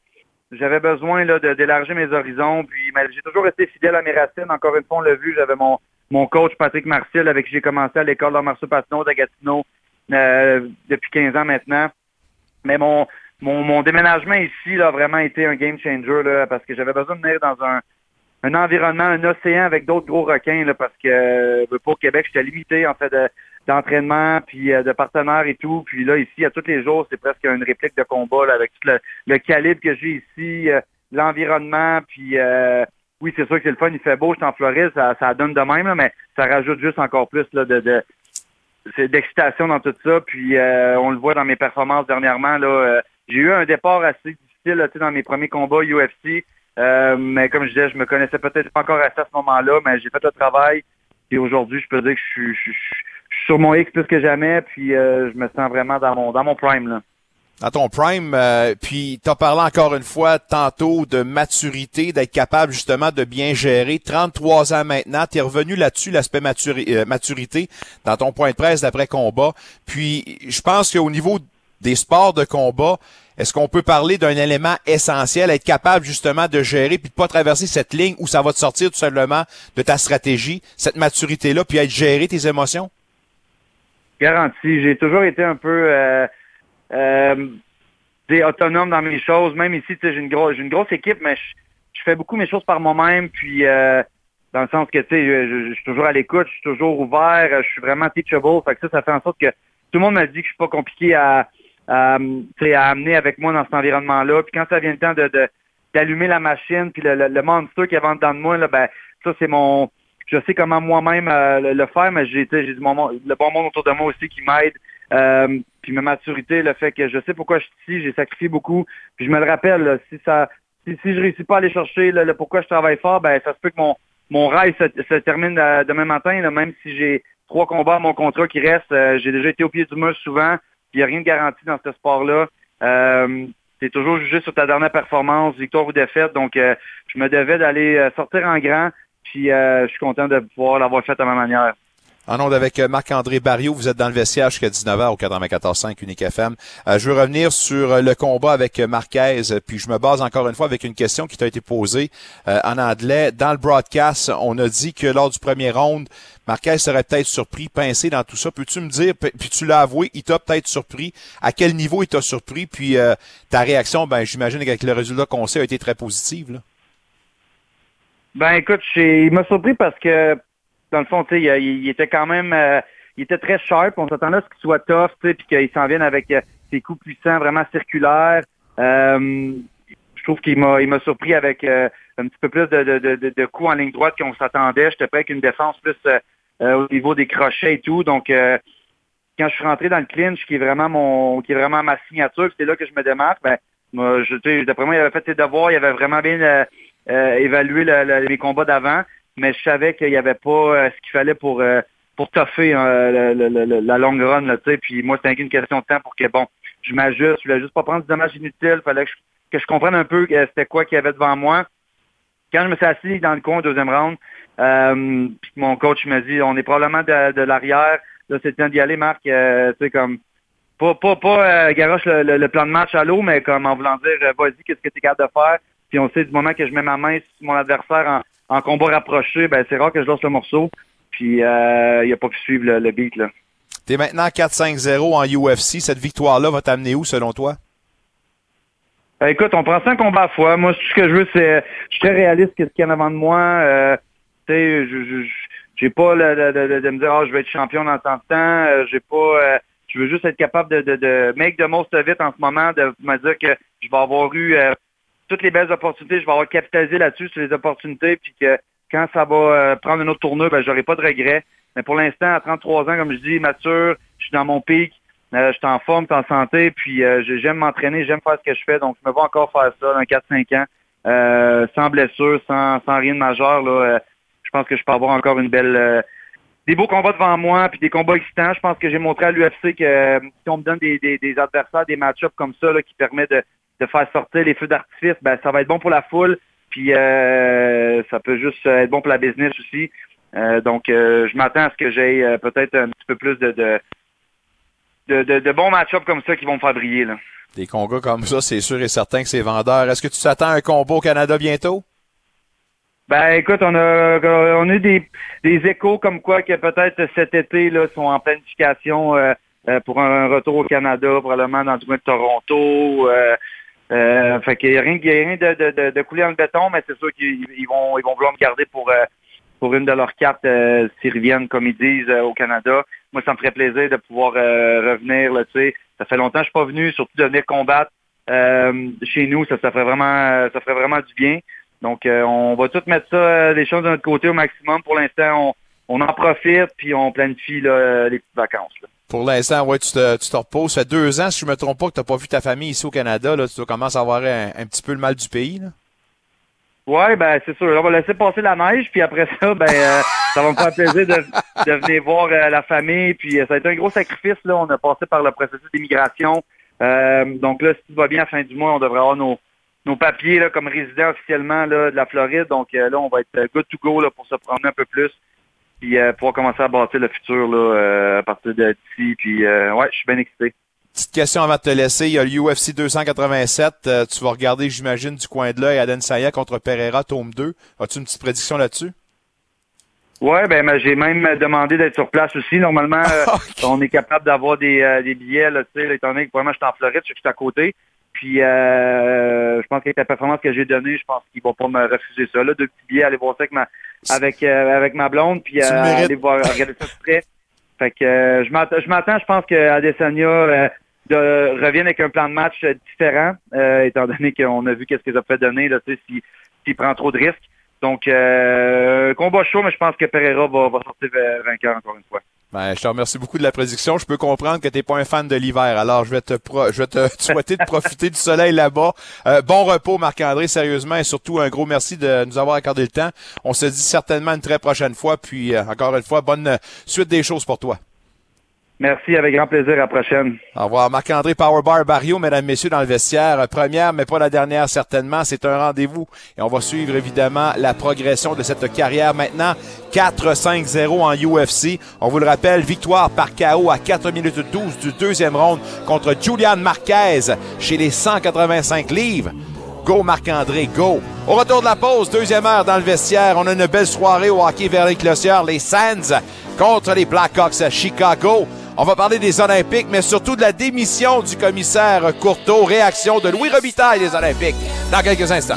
[SPEAKER 13] j'avais besoin là, d'élargir mes horizons. Puis j'ai toujours resté fidèle à mes racines. Encore une fois, on l'a vu, j'avais mon, mon coach Patrick Martial avec qui j'ai commencé à l'école d'art martiaux Patinot de Gatineau. euh, depuis 15 ans maintenant. Mais mon, mon, mon déménagement ici là, a vraiment été un game changer là, parce que j'avais besoin de venir dans un, un environnement, un océan avec d'autres gros requins là, parce que euh, pour Québec, j'étais limité en fait de, d'entraînement puis euh, de partenaires et tout. Puis là, ici, à tous les jours, c'est presque une réplique de combat là, avec tout le, le calibre que j'ai ici, euh, l'environnement, puis euh, oui, c'est sûr que c'est le fun, il fait beau, je suis en Floride, ça, ça donne de même, là, mais ça rajoute juste encore plus là, de, de c'est d'excitation dans tout ça. Puis euh, on le voit dans mes performances dernièrement. Là, euh, j'ai eu un départ assez difficile là, dans mes premiers combats UFC. Euh, mais comme je disais, je me connaissais peut-être pas encore assez à ce moment-là, mais j'ai fait le travail. Et aujourd'hui, je peux dire que je suis sur mon X plus que jamais. Puis euh, je me sens vraiment dans mon dans mon prime là.
[SPEAKER 3] dans ton prime, euh, puis tu as parlé encore une fois tantôt de maturité, d'être capable justement de bien gérer. 33 ans maintenant, tu es revenu là-dessus, l'aspect euh, maturité, dans ton point de presse d'après combat. Puis je pense qu'au niveau des sports de combat, est-ce qu'on peut parler d'un élément essentiel, être capable justement de gérer puis de pas traverser cette ligne où ça va te sortir tout simplement de ta stratégie, cette maturité-là, puis être gérer tes émotions?
[SPEAKER 13] Garanti. J'ai toujours été un peu euh, euh, autonome dans mes choses. Même ici, j'ai une grosse équipe, mais je, fais beaucoup mes choses par moi-même. Puis euh, dans le sens que je, je- suis toujours à l'écoute, je suis toujours ouvert, je suis vraiment teachable. Fait que ça, ça fait en sorte que tout le monde m'a dit que je suis pas compliqué à, à, amener avec moi dans cet environnement-là. Puis quand ça vient le temps de, d'allumer la machine, puis le, le, le qui est en dedans de moi, là, ben ça c'est mon je sais comment moi-même euh, le, faire, mais j'ai du mon monde- le bon monde autour de moi aussi qui m'aide. Euh, puis ma maturité, le fait que je sais pourquoi je suis ici, j'ai sacrifié beaucoup. Puis je me le rappelle, là, si ça si, je réussis pas à aller chercher le, le pourquoi je travaille fort, ben ça se peut que mon mon rail se, se termine euh, demain matin, là, même si j'ai trois combats à mon contrat qui restent. euh, j'ai déjà été au pied du mur souvent, il n'y a rien de garanti dans ce sport-là. Euh, c'est toujours jugé sur ta dernière performance, victoire ou défaite. Donc, euh, je me devais d'aller euh, sortir en grand, puis euh, je suis content de pouvoir l'avoir fait à ma manière.
[SPEAKER 3] En onde avec euh, Marc-André Barriot, vous êtes dans le vestiaire jusqu'à 19h au 94.5 Unique FM. Euh, je veux revenir sur euh, le combat avec Marquez, puis je me base encore une fois avec une question qui t'a été posée euh, en anglais. Dans le broadcast, on a dit que lors du premier round, Marquez serait peut-être surpris, pincé dans tout ça. Peux-tu me dire, puis tu l'as avoué, il t'a peut-être surpris. À quel niveau il t'a surpris? Puis euh, ta réaction, ben j'imagine qu'avec le résultat qu'on sait, a été très positive. Là.
[SPEAKER 13] Ben écoute, il m'a surpris parce que dans le fond, il, il était quand même, euh, il était très sharp. On s'attendait à ce qu'il soit tough, puis qu'il s'en vienne avec euh, ses coups puissants, vraiment circulaires. Euh, je trouve qu'il m'a, il m'a surpris avec euh, un petit peu plus de, de, de, de- coups en ligne droite qu'on s'attendait. J'étais prêt avec une défense plus euh, euh, au niveau des crochets et tout. Donc, quand je suis rentré dans le clinch, qui est vraiment mon, qui est vraiment ma signature, c'est là que je me démarque. Ben, moi, je, d'après moi, il avait fait ses devoirs, il avait vraiment bien euh, évalué le- le- les combats d'avant, mais je savais qu'il n'y avait pas euh, ce qu'il fallait pour euh, pour toffer euh, le- la longue run, là. Puis moi, c'était une question de temps pour que bon, je m'ajuste, je voulais juste pas prendre du dommage inutile, fallait que je, que je comprenne un peu euh, c'était quoi qu'il y avait devant moi. Quand je me suis assis dans le coin au deuxième round, euh, puis mon coach m'a dit on est probablement de, de l'arrière, là c'est temps d'y aller, Marc, euh, tu sais comme pas pas pas euh, garoche le, le- le plan de match à l'eau, mais comme en voulant dire vas-y, qu'est-ce que tu es capable de faire? Puis on sait du moment que je mets ma main sur mon adversaire en, en combat rapproché, ben c'est rare que je lance le morceau. Puis euh, il a pas pu suivre le, le beat là.
[SPEAKER 3] T'es maintenant 4-5-0 en UFC. Cette victoire-là va t'amener où selon toi?
[SPEAKER 13] Ben, écoute, on prend ça un combat à fois. Moi, ce que je veux, c'est, je suis très réaliste qu'est-ce qu'il y a en avant de moi. Euh, tu sais, je, je, j'ai pas le, le- le- le- de me dire, ah, je vais être champion dans tant de temps. Euh, j'ai pas, euh, je veux juste être capable de, de, de make the most of it en ce moment, de me dire que je vais avoir eu euh, toutes les belles opportunités, je vais avoir capitalisé là-dessus sur les opportunités, puis que quand ça va euh, prendre une autre tournure, ben j'aurai pas de regrets. Mais pour l'instant, à 33 ans, comme je dis, mature, je suis dans mon pic, euh, je suis en forme, je suis en santé, puis euh, j'aime m'entraîner, j'aime faire ce que je fais, donc je me vois encore faire ça dans 4-5 ans, euh, sans blessure, sans, sans rien de majeur. Là, euh, je pense que je peux avoir encore une belle... euh, des beaux combats devant moi, puis des combats excitants. Je pense que j'ai montré à l'UFC que si on me donne des, des, des adversaires, des match-ups comme ça, là, qui permet de, de faire sortir les feux d'artifice, ben ça va être bon pour la foule, puis euh, ça peut juste être bon pour la business aussi. Euh, donc, euh, je m'attends à ce que j'ai euh, peut-être un petit peu plus de, de, de, de, de bons match-ups comme ça qui vont me faire briller. Là.
[SPEAKER 3] Des combats comme ça, c'est sûr et certain que c'est vendeur. Est-ce que tu t'attends à un combat au Canada bientôt?
[SPEAKER 13] Ben écoute, on a on a eu des, des échos comme quoi que peut-être cet été là sont en planification euh, euh, pour un, retour au Canada, probablement dans le coin de Toronto. Euh, euh, fait qu'il n'y a rien, y a rien de, de, de, le béton, mais c'est sûr qu'ils ils vont, vouloir me garder pour, euh, une de leurs cartes euh, s'ils reviennent, comme ils disent, euh, au Canada. Moi, ça me ferait plaisir de pouvoir revenir. Là, ça fait longtemps que je suis pas venu, surtout de venir combattre chez nous. Ça, ferait vraiment ça ferait vraiment du bien. Donc, on va tout mettre ça, les choses de notre côté au maximum. Pour l'instant, on, en profite, puis on planifie les petites vacances.
[SPEAKER 3] Pour l'instant, ouais, tu te, tu te reposes. Ça fait deux ans, si je me trompe pas, que tu n'as pas vu ta famille ici au Canada. Là, tu commences à avoir un, un petit peu le mal du pays.
[SPEAKER 13] Ouais, ben c'est sûr. On va laisser passer la neige, puis après ça, ben euh, ça va me faire plaisir de, de venir voir euh, la famille. Puis euh, ça a été un gros sacrifice. Là, on a passé par le processus d'immigration. Donc là, si tout va bien à la fin du mois, on devrait avoir nos, nos papiers là, comme résident officiellement là, de la Floride. Donc là, on va être good to go là, pour se promener un peu plus. Puis euh, pouvoir commencer à bâtir le futur là, euh, à partir d'ici. Puis euh, ouais, je suis bien excité.
[SPEAKER 3] Petite question avant de te laisser. Il y a l'UFC 287. Euh, tu vas regarder, j'imagine, du coin de l'œil Adesanya contre Pereira, tome 2. As-tu une petite prédiction là-dessus?
[SPEAKER 13] Ouais, ben, ben, j'ai même demandé d'être sur place aussi. Normalement, on est capable d'avoir des, des billets, là, tu sais, là, étant donné que vraiment je suis en Floride, je suis à côté. Puis euh, je pense qu'avec la performance que j'ai donnée, je pense qu'ils vont pas me refuser ça. Là, deux petits billets, aller voir ça avec ma avec euh, avec ma blonde, puis euh, aller voir regarder ça de près. Fait que je m'attends, je pense que Adesanya euh, de, revienne avec un plan de match différent, étant donné qu'on a vu qu'est-ce qu'ils ont fait donner, là, tu sais, s'il prend trop de risques. Donc, combat chaud, mais je pense que Pereira va, va sortir vainqueur encore une fois.
[SPEAKER 3] Ben, je te remercie beaucoup de la prédiction. Je peux comprendre que tu n'es pas un fan de l'hiver. Alors, je vais te, pro- je vais te souhaiter de profiter du soleil là-bas. Euh, bon repos, Marc-André, sérieusement, et surtout un gros merci de nous avoir accordé le temps. On se dit certainement une très prochaine fois. Puis, euh, encore une fois, bonne suite des choses pour toi.
[SPEAKER 13] Merci, avec grand plaisir. À la prochaine.
[SPEAKER 3] Au revoir. Marc-André Powerbar Barrio, mesdames, messieurs, dans le vestiaire. Première, mais pas la dernière, certainement. C'est un rendez-vous. Et on va suivre, évidemment, la progression de cette carrière. Maintenant, 4-5-0 en UFC. On vous le rappelle, victoire par KO à 4 minutes 12 du deuxième round contre Julian Marquez chez les 185 livres. Go Marc-André, go! Au retour de la pause, deuxième heure dans le vestiaire, on a une belle soirée au hockey vers les Clossières, les Sands contre les Blackhawks à Chicago. On va parler des Olympiques, mais surtout de la démission du commissaire Courteau. Réaction de Louis Robitaille des Olympiques dans quelques instants.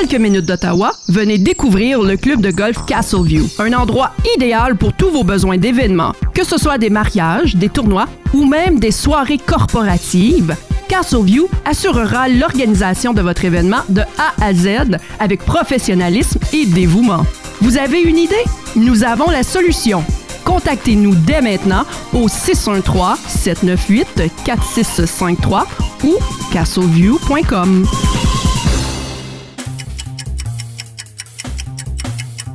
[SPEAKER 14] Quelques minutes d'Ottawa, venez découvrir le club de golf Castleview, un endroit idéal pour tous vos besoins d'événements, que ce soit des mariages, des tournois ou même des soirées corporatives. Castleview assurera l'organisation de votre événement de A à Z avec professionnalisme et dévouement. Vous avez une idée? Nous avons la solution. Contactez-nous dès maintenant au 613-798-4653 ou castleview.com.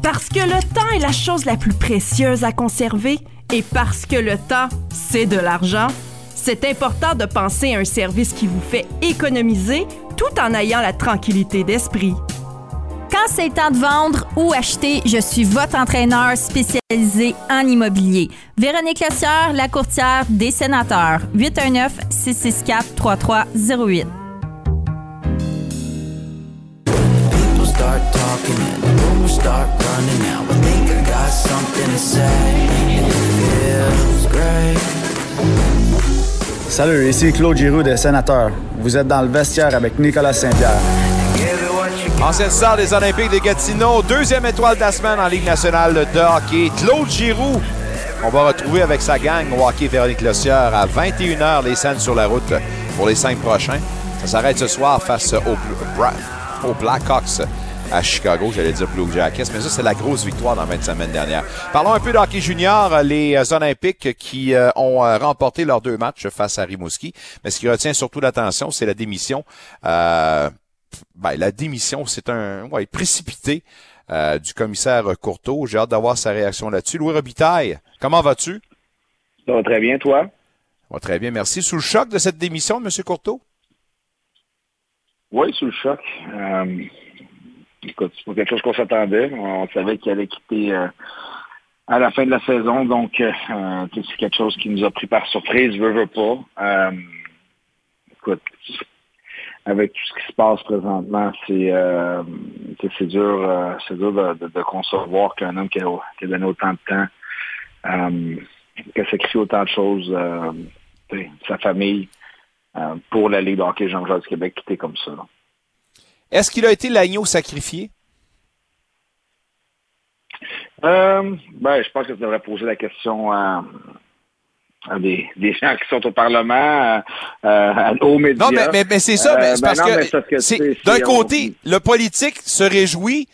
[SPEAKER 15] Parce que le temps est la chose la plus précieuse à conserver et parce que le temps, c'est de l'argent, c'est important de penser à un service qui vous fait économiser tout en ayant la tranquillité d'esprit.
[SPEAKER 16] Quand c'est le temps de vendre ou acheter, je suis votre entraîneur spécialisé en immobilier. Véronique Lessière, la courtière des sénateurs. 819-664-3308.
[SPEAKER 17] People start talking and rumors start running now. I think I got something to say, and it feels great.
[SPEAKER 18] Salut, ici Claude Giroux des Sénateurs. Vous êtes dans le vestiaire avec Nicolas Saint-Pierre.
[SPEAKER 3] Ancienne star des Olympiques de Gatineau, deuxième étoile de la semaine en Ligue nationale de hockey, Claude Giroux. On va retrouver avec sa gang au hockey Véronique Lossière à 21h les scènes sur la route pour les cinq prochains. Ça s'arrête ce soir face aux Blackhawks à Chicago, j'allais dire Blue Jackets, mais ça, c'est la grosse victoire dans la fin de semaine dernière. Parlons un peu de hockey junior, les euh, Olympiques qui euh, ont euh, remporté leurs deux matchs face à Rimouski. Mais ce qui retient surtout l'attention, c'est la démission. Euh, ben, la démission, c'est un ouais, précipité euh, du commissaire Courteau. J'ai hâte d'avoir sa réaction là-dessus. Louis Robitaille, comment vas-tu?
[SPEAKER 19] Ça va très bien, toi?
[SPEAKER 3] Très bien, merci. Sous le choc de cette démission M. Courteau?
[SPEAKER 19] Oui, sous le choc. Euh, écoute, c'est pas quelque chose qu'on s'attendait. On savait qu'il allait quitter euh, à la fin de la saison, donc euh, c'est quelque chose qui nous a pris par surprise, veut, veut pas. Euh, écoute, avec tout ce qui se passe présentement, c'est euh, c'est- dur, euh, c'est dur de, concevoir qu'un homme qui a, donné autant de temps, euh, qui a sacrifié autant de choses, euh, sa famille, euh, pour la Ligue de hockey Jean-Jacques du Québec, quitter comme ça.
[SPEAKER 3] Est-ce qu'il a été l'agneau sacrifié?
[SPEAKER 19] Euh, ben, je pense que tu devrais poser la question à, à des, des gens qui sont au Parlement, aux médias.
[SPEAKER 3] Non, mais, mais, mais c'est ça, mais
[SPEAKER 19] Euh, ben
[SPEAKER 3] parce
[SPEAKER 19] non,
[SPEAKER 3] que,
[SPEAKER 19] c'est parce que
[SPEAKER 3] c'est-
[SPEAKER 19] c'est-
[SPEAKER 3] d'un côté, le politique se réjouit,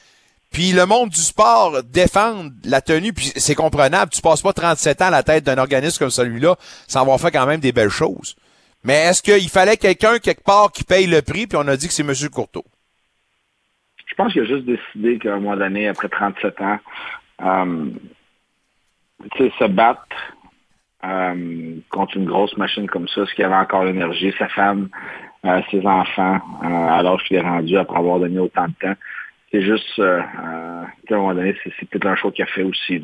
[SPEAKER 3] puis le monde du sport défend la tenue, puis c'est comprenable. Tu passes pas 37 ans à la tête d'un organisme comme celui-là sans avoir fait quand même des belles choses. Mais est-ce qu'il fallait quelqu'un quelque part qui paye le prix, puis on a dit que c'est M. Courteau?
[SPEAKER 19] Je pense qu'il a juste décidé qu'à un moment donné, après 37 ans, euh, se battre euh, contre une grosse machine comme ça, ce qui avait encore l'énergie, sa femme, euh, ses enfants, euh, à l'âge qu'il est rendu après avoir donné autant de temps. C'est juste, euh, euh, à un moment donné, c'est peut-être un choix qu'il a fait aussi.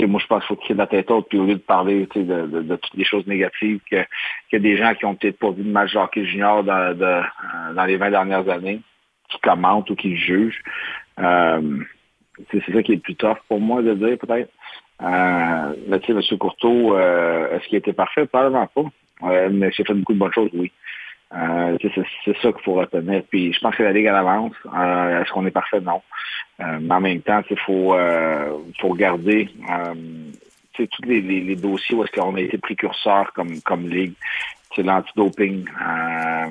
[SPEAKER 19] Moi, je pense qu'il faut qu'il ait la tête haute, puis au lieu de parler de, de, de toutes les choses négatives, que- y a des gens qui ont peut-être pas vu de match de hockey junior dans, de, euh, les 20 dernières années, qui commentent ou qui jugent. Euh, c'est ça qui est le plus tough pour moi de dire, peut-être. Euh, mais tu sais, M. Courteau, euh, est-ce qu'il était parfait? Probablement pas. Mais il a fait beaucoup de bonnes choses, oui. Euh, c'est ça qu'il faut retenir. Puis je pense que la Ligue à l'avance. Euh, Est-ce qu'on est parfait? Non. Euh, mais en même temps, il faut, euh, faut regarder tous les dossiers où est-ce qu'on a été précurseur comme, comme Ligue. C'est l'antidoping, euh,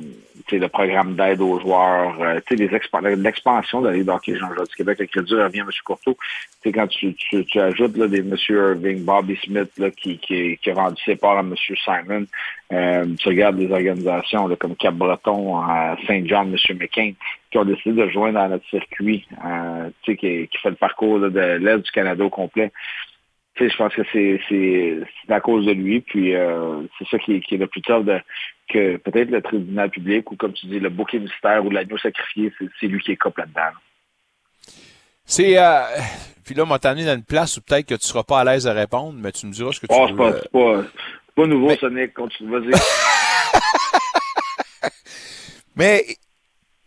[SPEAKER 19] le programme d'aide aux joueurs, euh, l'expansion de la Ligue d'hockey Jean-Jacques du Québec, le crédit revient à M. Courteau. Quand tu, ajoutes là, des M. Irving, Bobby Smith, là, qui, qui, qui a vendu ses parts à M. Simon, euh, tu regardes des organisations là, comme Cap-Breton, euh, Saint-John, M. McCain, qui ont décidé de joindre dans notre circuit, euh, qui, qui fait le parcours de l'Est du Canada au complet. Tu sais, je pense que c'est c'est c'est à cause de lui, puis euh, c'est ça qui est, qui est le plus tough de que peut-être le tribunal public ou comme tu dis le bouquet mystère ou l'agneau sacrifié, c'est c'est lui qui est cop là-dedans. là.
[SPEAKER 3] C'est, euh, puis là, on m'a t'amené dans une place où peut-être que tu seras pas à l'aise de répondre, mais tu me diras ce que tu
[SPEAKER 19] Oh,
[SPEAKER 3] veux.
[SPEAKER 19] c'est pas,
[SPEAKER 3] euh,
[SPEAKER 19] c'est pas, c'est pas nouveau, Sonic, continue, vas-y.
[SPEAKER 3] Mais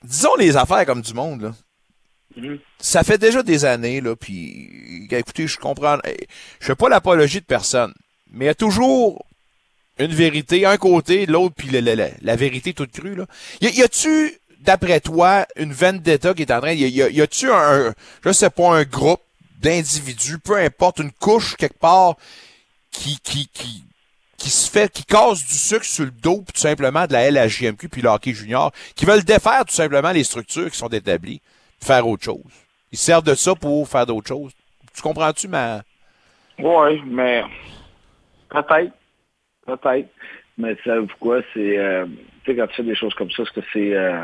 [SPEAKER 3] disons les affaires comme du monde, là.
[SPEAKER 19] Mhm.
[SPEAKER 3] Ça fait déjà des années, là, puis écoutez, je comprends. Je fais pas l'apologie de personne, mais il y a toujours une vérité, un côté, l'autre, puis le- la vérité toute crue, là. Y, a-tu, d'après toi, une vendetta qui est en train, y a-tu un, je sais pas, un groupe d'individus, peu importe, une couche quelque part, qui, qui, qui, qui se fait, qui casse du sucre sur le dos, tout simplement, de la LHJMQ puis le hockey junior, qui veulent défaire tout simplement les structures qui sont établies, faire autre chose. Ils servent de ça pour faire d'autres choses. Tu comprends-tu ma...
[SPEAKER 19] Oui, mais peut-être. Peut-être. Mais ça vous quoi, c'est euh, tu sais, quand tu fais des choses comme ça, est-ce que c'est euh,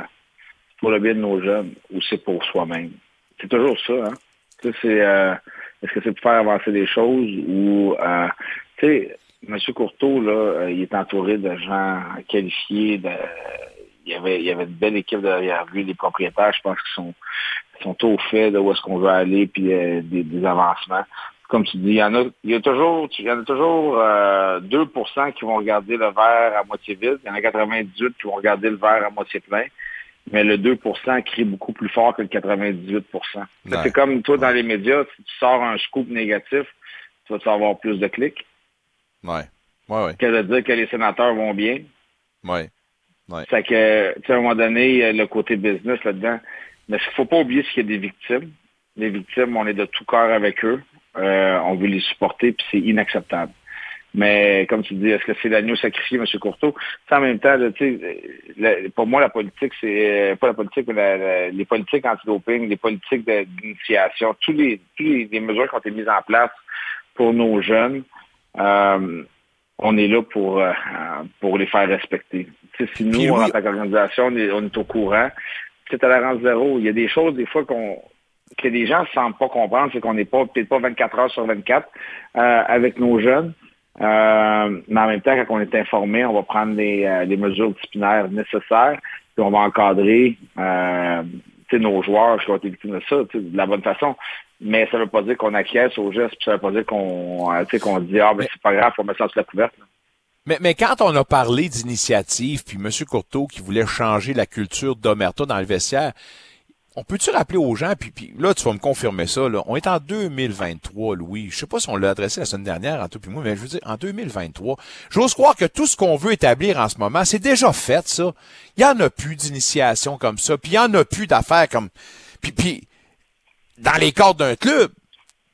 [SPEAKER 19] pour le bien de nos jeunes ou c'est pour soi-même? C'est toujours ça, hein? Tu sais, c'est euh, est-ce que c'est pour faire avancer des choses ou tu sais, M. Courteau, là, il est entouré de gens qualifiés, de y avait il y avait une belle équipe derrière lui, les propriétaires, je pense qu'ils sont sont au fait de où est-ce qu'on veut aller puis euh, des, des avancements comme tu dis, il y en a, il y a toujours, il y en a toujours euh, 2% qui vont regarder le verre à moitié vide, il y en a 98 qui vont regarder le verre à moitié plein, mais le 2% crie beaucoup plus fort que le 98%. Fait que
[SPEAKER 3] Ouais.
[SPEAKER 19] C'est comme toi dans les médias, si tu sors un scoop négatif, tu vas avoir plus de clics.
[SPEAKER 3] Ouais. Ouais, ouais.
[SPEAKER 19] Que de dire que les sénateurs vont bien.
[SPEAKER 3] Ouais.
[SPEAKER 19] C'est que, tu sais, à un moment donné, le côté business là-dedans. Mais il faut pas oublier qu'il y a des victimes. Les victimes, on est de tout cœur avec eux. Euh, on veut les supporter, puis c'est inacceptable. Mais comme tu dis, est-ce que c'est l'agneau sacrifié, M. Courteau? En même temps, pour moi, la politique, c'est euh, pas la politique, mais les politiques anti-doping, les politiques d'initiation, tous les, les mesures qui ont été mises en place pour nos jeunes, euh, on est là pour, euh, pour les faire respecter. Si nous,
[SPEAKER 3] Puis
[SPEAKER 19] en
[SPEAKER 3] oui.
[SPEAKER 19] tant qu'organisation, on est, on est au courant, c'est tolérance zéro. Il y a des choses, des fois, qu'on que les gens ne semblent pas comprendre, c'est qu'on n'est pas peut-être pas 24 heures sur 24 euh, avec nos jeunes. Euh, mais en même temps, quand on est informé, on va prendre les, les mesures disciplinaires nécessaires, puis on va encadrer nos joueurs qui ont été victimes de ça de la bonne façon. Mais ça ne veut pas dire qu'on acquiesce au geste, puis ça ne veut pas dire qu'on qu'on dit Ah ben c'est pas grave, on met ça sur la couverte.
[SPEAKER 3] Mais, mais quand on a parlé d'initiative, puis M. Courteau qui voulait changer la culture d'Omerta dans le vestiaire, on peut-tu rappeler aux gens, puis, puis là, tu vas me confirmer ça, là. On est en 2023, Louis. Je sais pas si on l'a adressé la semaine dernière, en tout puis moi, mais je veux dire, en 2023. J'ose croire que tout ce qu'on veut établir en ce moment, c'est déjà fait, ça. Il y en a plus d'initiation comme ça, puis il y en a plus d'affaires comme... Puis, puis, dans les cadres d'un club,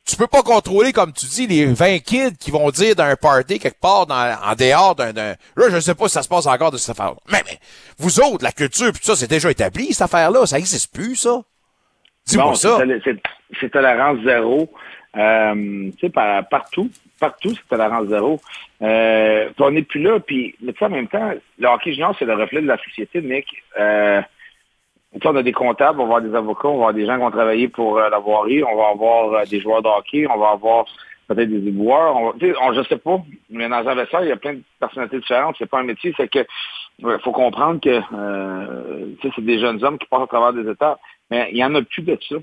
[SPEAKER 3] tu peux pas contrôler, comme tu dis, les 20 kids qui vont dire d'un party quelque part dans, en dehors d'un, Là, je sais pas si ça se passe encore de cette affaire Mais, mais, vous autres, la culture, puis ça, c'est déjà établi, cette affaire-là. Ça existe plus, ça. Dis-moi ça.
[SPEAKER 19] C'est tolérance zéro. Euh, tu sais, partout. Partout, c'est tolérance zéro. Euh, on n'est plus là, puis, mais tu sais, en même temps, le hockey junior, c'est le reflet de la société, Nick. Euh, on a des comptables, on va avoir des avocats, on va avoir des gens qui vont travailler pour euh, la voirie, on va avoir euh, des joueurs de hockey, on va avoir peut-être des éboueurs. On, on, je sais pas, mais dans un vestiaire, il y a plein de personnalités différentes. C'est pas un métier, c'est que il faut comprendre que euh, c'est des jeunes hommes qui passent à travers des étapes, mais il y en a plus de ça.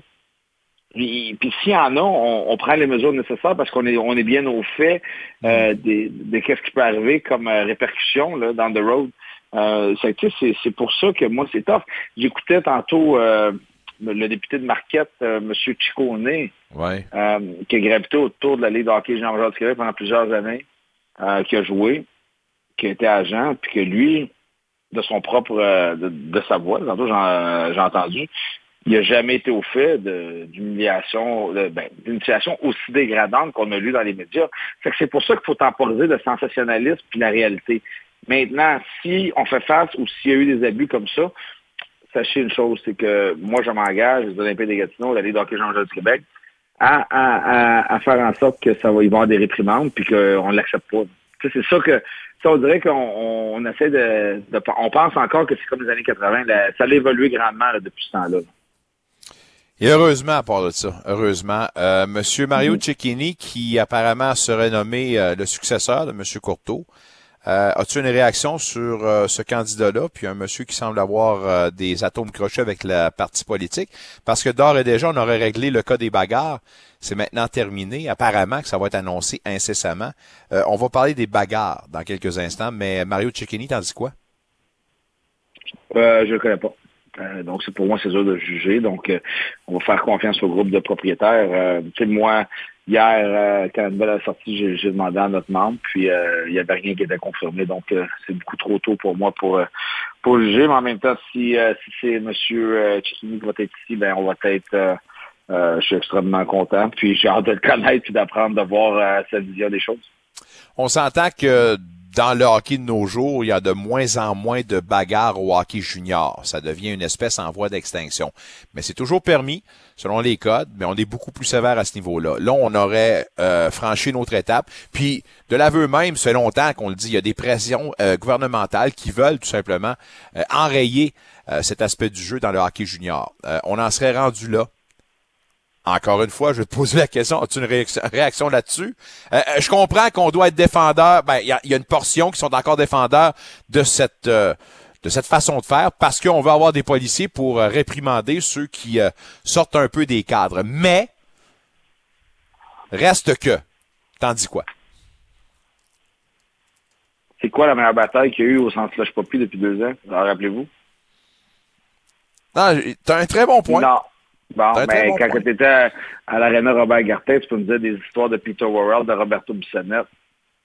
[SPEAKER 19] Puis, s'il y en a, on, prend les mesures nécessaires parce qu'on est, on est bien au fait euh, de, de qu'est-ce qui peut arriver comme répercussion là, dans the road. Euh, c'est pour ça que moi, c'est tough. J'écoutais tantôt euh, le député de Marquette, euh, M. Chicone, euh, qui a gravité autour de la Ligue de hockey Jean-Jean du Québec pendant plusieurs années, qui a joué, qui a été agent, puis que lui, de son propre, de, sa voix, tantôt j'ai entendu, il n'a jamais été au fait d'humiliation, ben, d'une situation aussi dégradante qu'on a lu dans les médias. C'est pour ça qu'il faut temporiser le sensationnalisme puis la réalité. Maintenant, si on fait face ou s'il y a eu des abus comme ça, sachez une chose, c'est que moi, je m'engage, les Olympiques des Gatineaux, la Ligue d'hockey jean du Québec, à, faire en sorte que ça va y avoir des réprimandes puis qu'on ne l'accepte pas. C'est ça que ça, on dirait qu'on essaie de, On pense encore que c'est comme les années 80. ça a évolué grandement depuis ce temps-là.
[SPEAKER 3] Et heureusement, à part de ça, heureusement, euh, Monsieur Mario mm-hmm. Cecchini, qui apparemment serait nommé euh, le successeur de Monsieur Courteau, euh, As-tu une réaction sur euh, ce candidat-là, puis un monsieur qui semble avoir euh, des atomes crochés avec la partie politique? Parce que d'ores et déjà, on aurait réglé le cas des bagarres. C'est maintenant terminé. Apparemment que ça va être annoncé incessamment. Euh, on va parler des bagarres dans quelques instants, mais Mario Cecchini, t'en dis quoi?
[SPEAKER 19] je ne connais pas. donc, c'est pour moi, c'est dur de juger. Donc, on va faire confiance au groupe de propriétaires. tu sais, moi, Hier, euh, quand Belle a sorti, j'ai demandé à notre membre, puis euh, il n'y avait rien qui était confirmé. Donc, euh, c'est beaucoup trop tôt pour moi pour, pour juger. Mais en même temps, si, si c'est M. Chichini qui va être ici, ben on va être... je suis extrêmement content. Puis j'ai hâte de le connaître puis d'apprendre, de voir sa vision des choses.
[SPEAKER 3] On s'entend que dans le hockey de nos jours, il y a de moins en moins de bagarres au hockey junior. Ça devient une espèce en voie d'extinction. Mais c'est toujours permis, selon les codes, mais on est beaucoup plus sévère à ce niveau-là. Là, on aurait euh, franchi une autre étape. Puis, de l'aveu même, c'est longtemps qu'on le dit, il y a des pressions euh, gouvernementales qui veulent tout simplement euh, enrayer cet aspect du jeu dans le hockey junior. on en serait rendu là encore une fois, je vais te poser la question, as-tu une réaction, là-dessus? Euh, euh, je comprends qu'on doit être défendeur. Ben, il y a, une portion qui sont encore défendeurs de cette euh, de cette façon de faire parce qu'on veut avoir des policiers pour réprimander ceux qui sortent un peu des cadres. Mais reste que, t'en dis quoi?
[SPEAKER 19] C'est quoi la meilleure bataille qu'il y a eu au centre Slush Poppy depuis deux ans? Rappelez-vous?
[SPEAKER 3] Non, t'as un très bon point.
[SPEAKER 19] Non. Bon, ben, quand tu étais à, l'Arena Robert Gartin, tu peux me dire des histoires de Peter Worrell, de Roberto Bissonnette.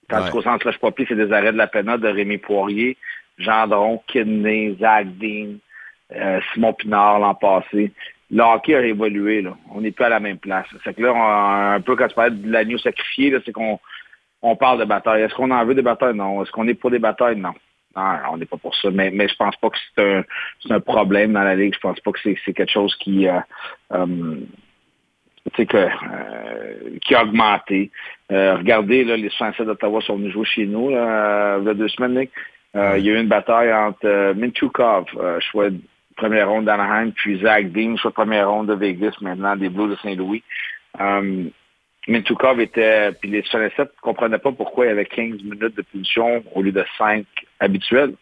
[SPEAKER 19] Quand tu qu'au centre Slush Poppy, c'est des arrêts de la pena de Rémi Poirier, Gendron, Kidney, Zach Dean, euh, Simon Pinard l'an passé. Le hockey a évolué, là. On n'est plus à la même place. C'est que là, on, un peu quand tu parles de l'agneau sacrifié, c'est qu'on on parle de bataille. Est-ce qu'on en veut des batailles? Non. Est-ce qu'on est pour des batailles? Non. Non, on n'est pas pour ça. Mais, mais je pense pas que c'est un, un, problème dans la Ligue. Je pense pas que c'est quelque chose qui, euh, euh, que, euh, qui a augmenté. Euh, regardez, là, les Français d'Ottawa sont venus jouer chez nous là, il y a deux semaines. il y a eu une bataille entre Mintukov, choix première ronde d'Anaheim, puis Zach Dean, choix de première ronde de Vegas, maintenant des Blues de Saint-Louis. Um, Mintukov était, puis les 67 ne comprenaient pas pourquoi il y avait 15 minutes de punition au lieu de 5 habituels.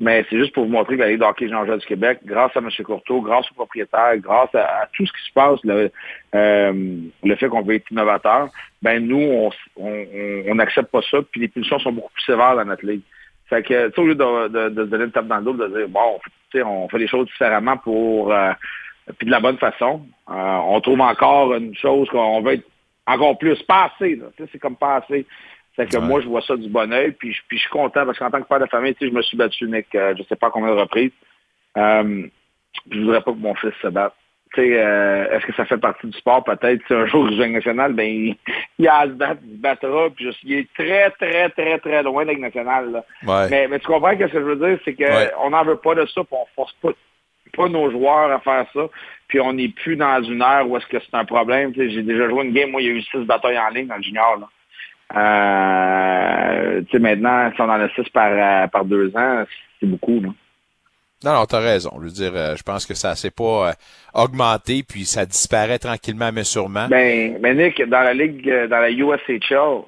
[SPEAKER 19] Mais c'est juste pour vous montrer que la Ligue de hockey Jean-Jacques du Québec, grâce à M. Courteau, grâce au propriétaire, grâce à, tout ce qui se passe, le, euh, le fait qu'on veut être innovateur, ben nous, on n'accepte pas ça, puis les punitions sont beaucoup plus sévères dans notre ligue. Fait que, au lieu de, de, donner une tape dans le dos, de dire, bon, on fait les choses différemment pour, euh, puis de la bonne façon, euh, on trouve encore une chose qu'on veut être encore plus passé, c'est comme passé. C'est que moi, je vois ça du bon oeil, puis, je- puis je suis content parce qu'en tant que père de famille, je me suis battu, Nick, euh, je sais pas combien de reprises. Euh, je voudrais pas que mon fils se batte. Tu sais, euh, est-ce que ça fait partie du sport? Peut-être. Si un jour, joue national, ben, il, il a à se battre, il se battra, puis je il est très, très, très, très loin de la nationale, là.
[SPEAKER 3] Ouais.
[SPEAKER 19] Mais, mais tu comprends ce que je veux dire? C'est qu'on n'en veut pas de ça, puis on force pas, pas nos joueurs à faire ça. Puis on n'est plus dans une ère où est-ce que c'est un problème. J'ai déjà joué une game, moi, il y a eu six batailles en ligne dans le junior. Là. Euh, maintenant, si on en a six par, euh, par deux ans, c'est beaucoup. Là.
[SPEAKER 3] Non, non, t'as raison. Je veux dire, euh, je pense que ça s'est pas euh, augmenté, puis ça disparaît tranquillement, mais sûrement.
[SPEAKER 19] Ben, ben Nick, dans la ligue, dans la USHL,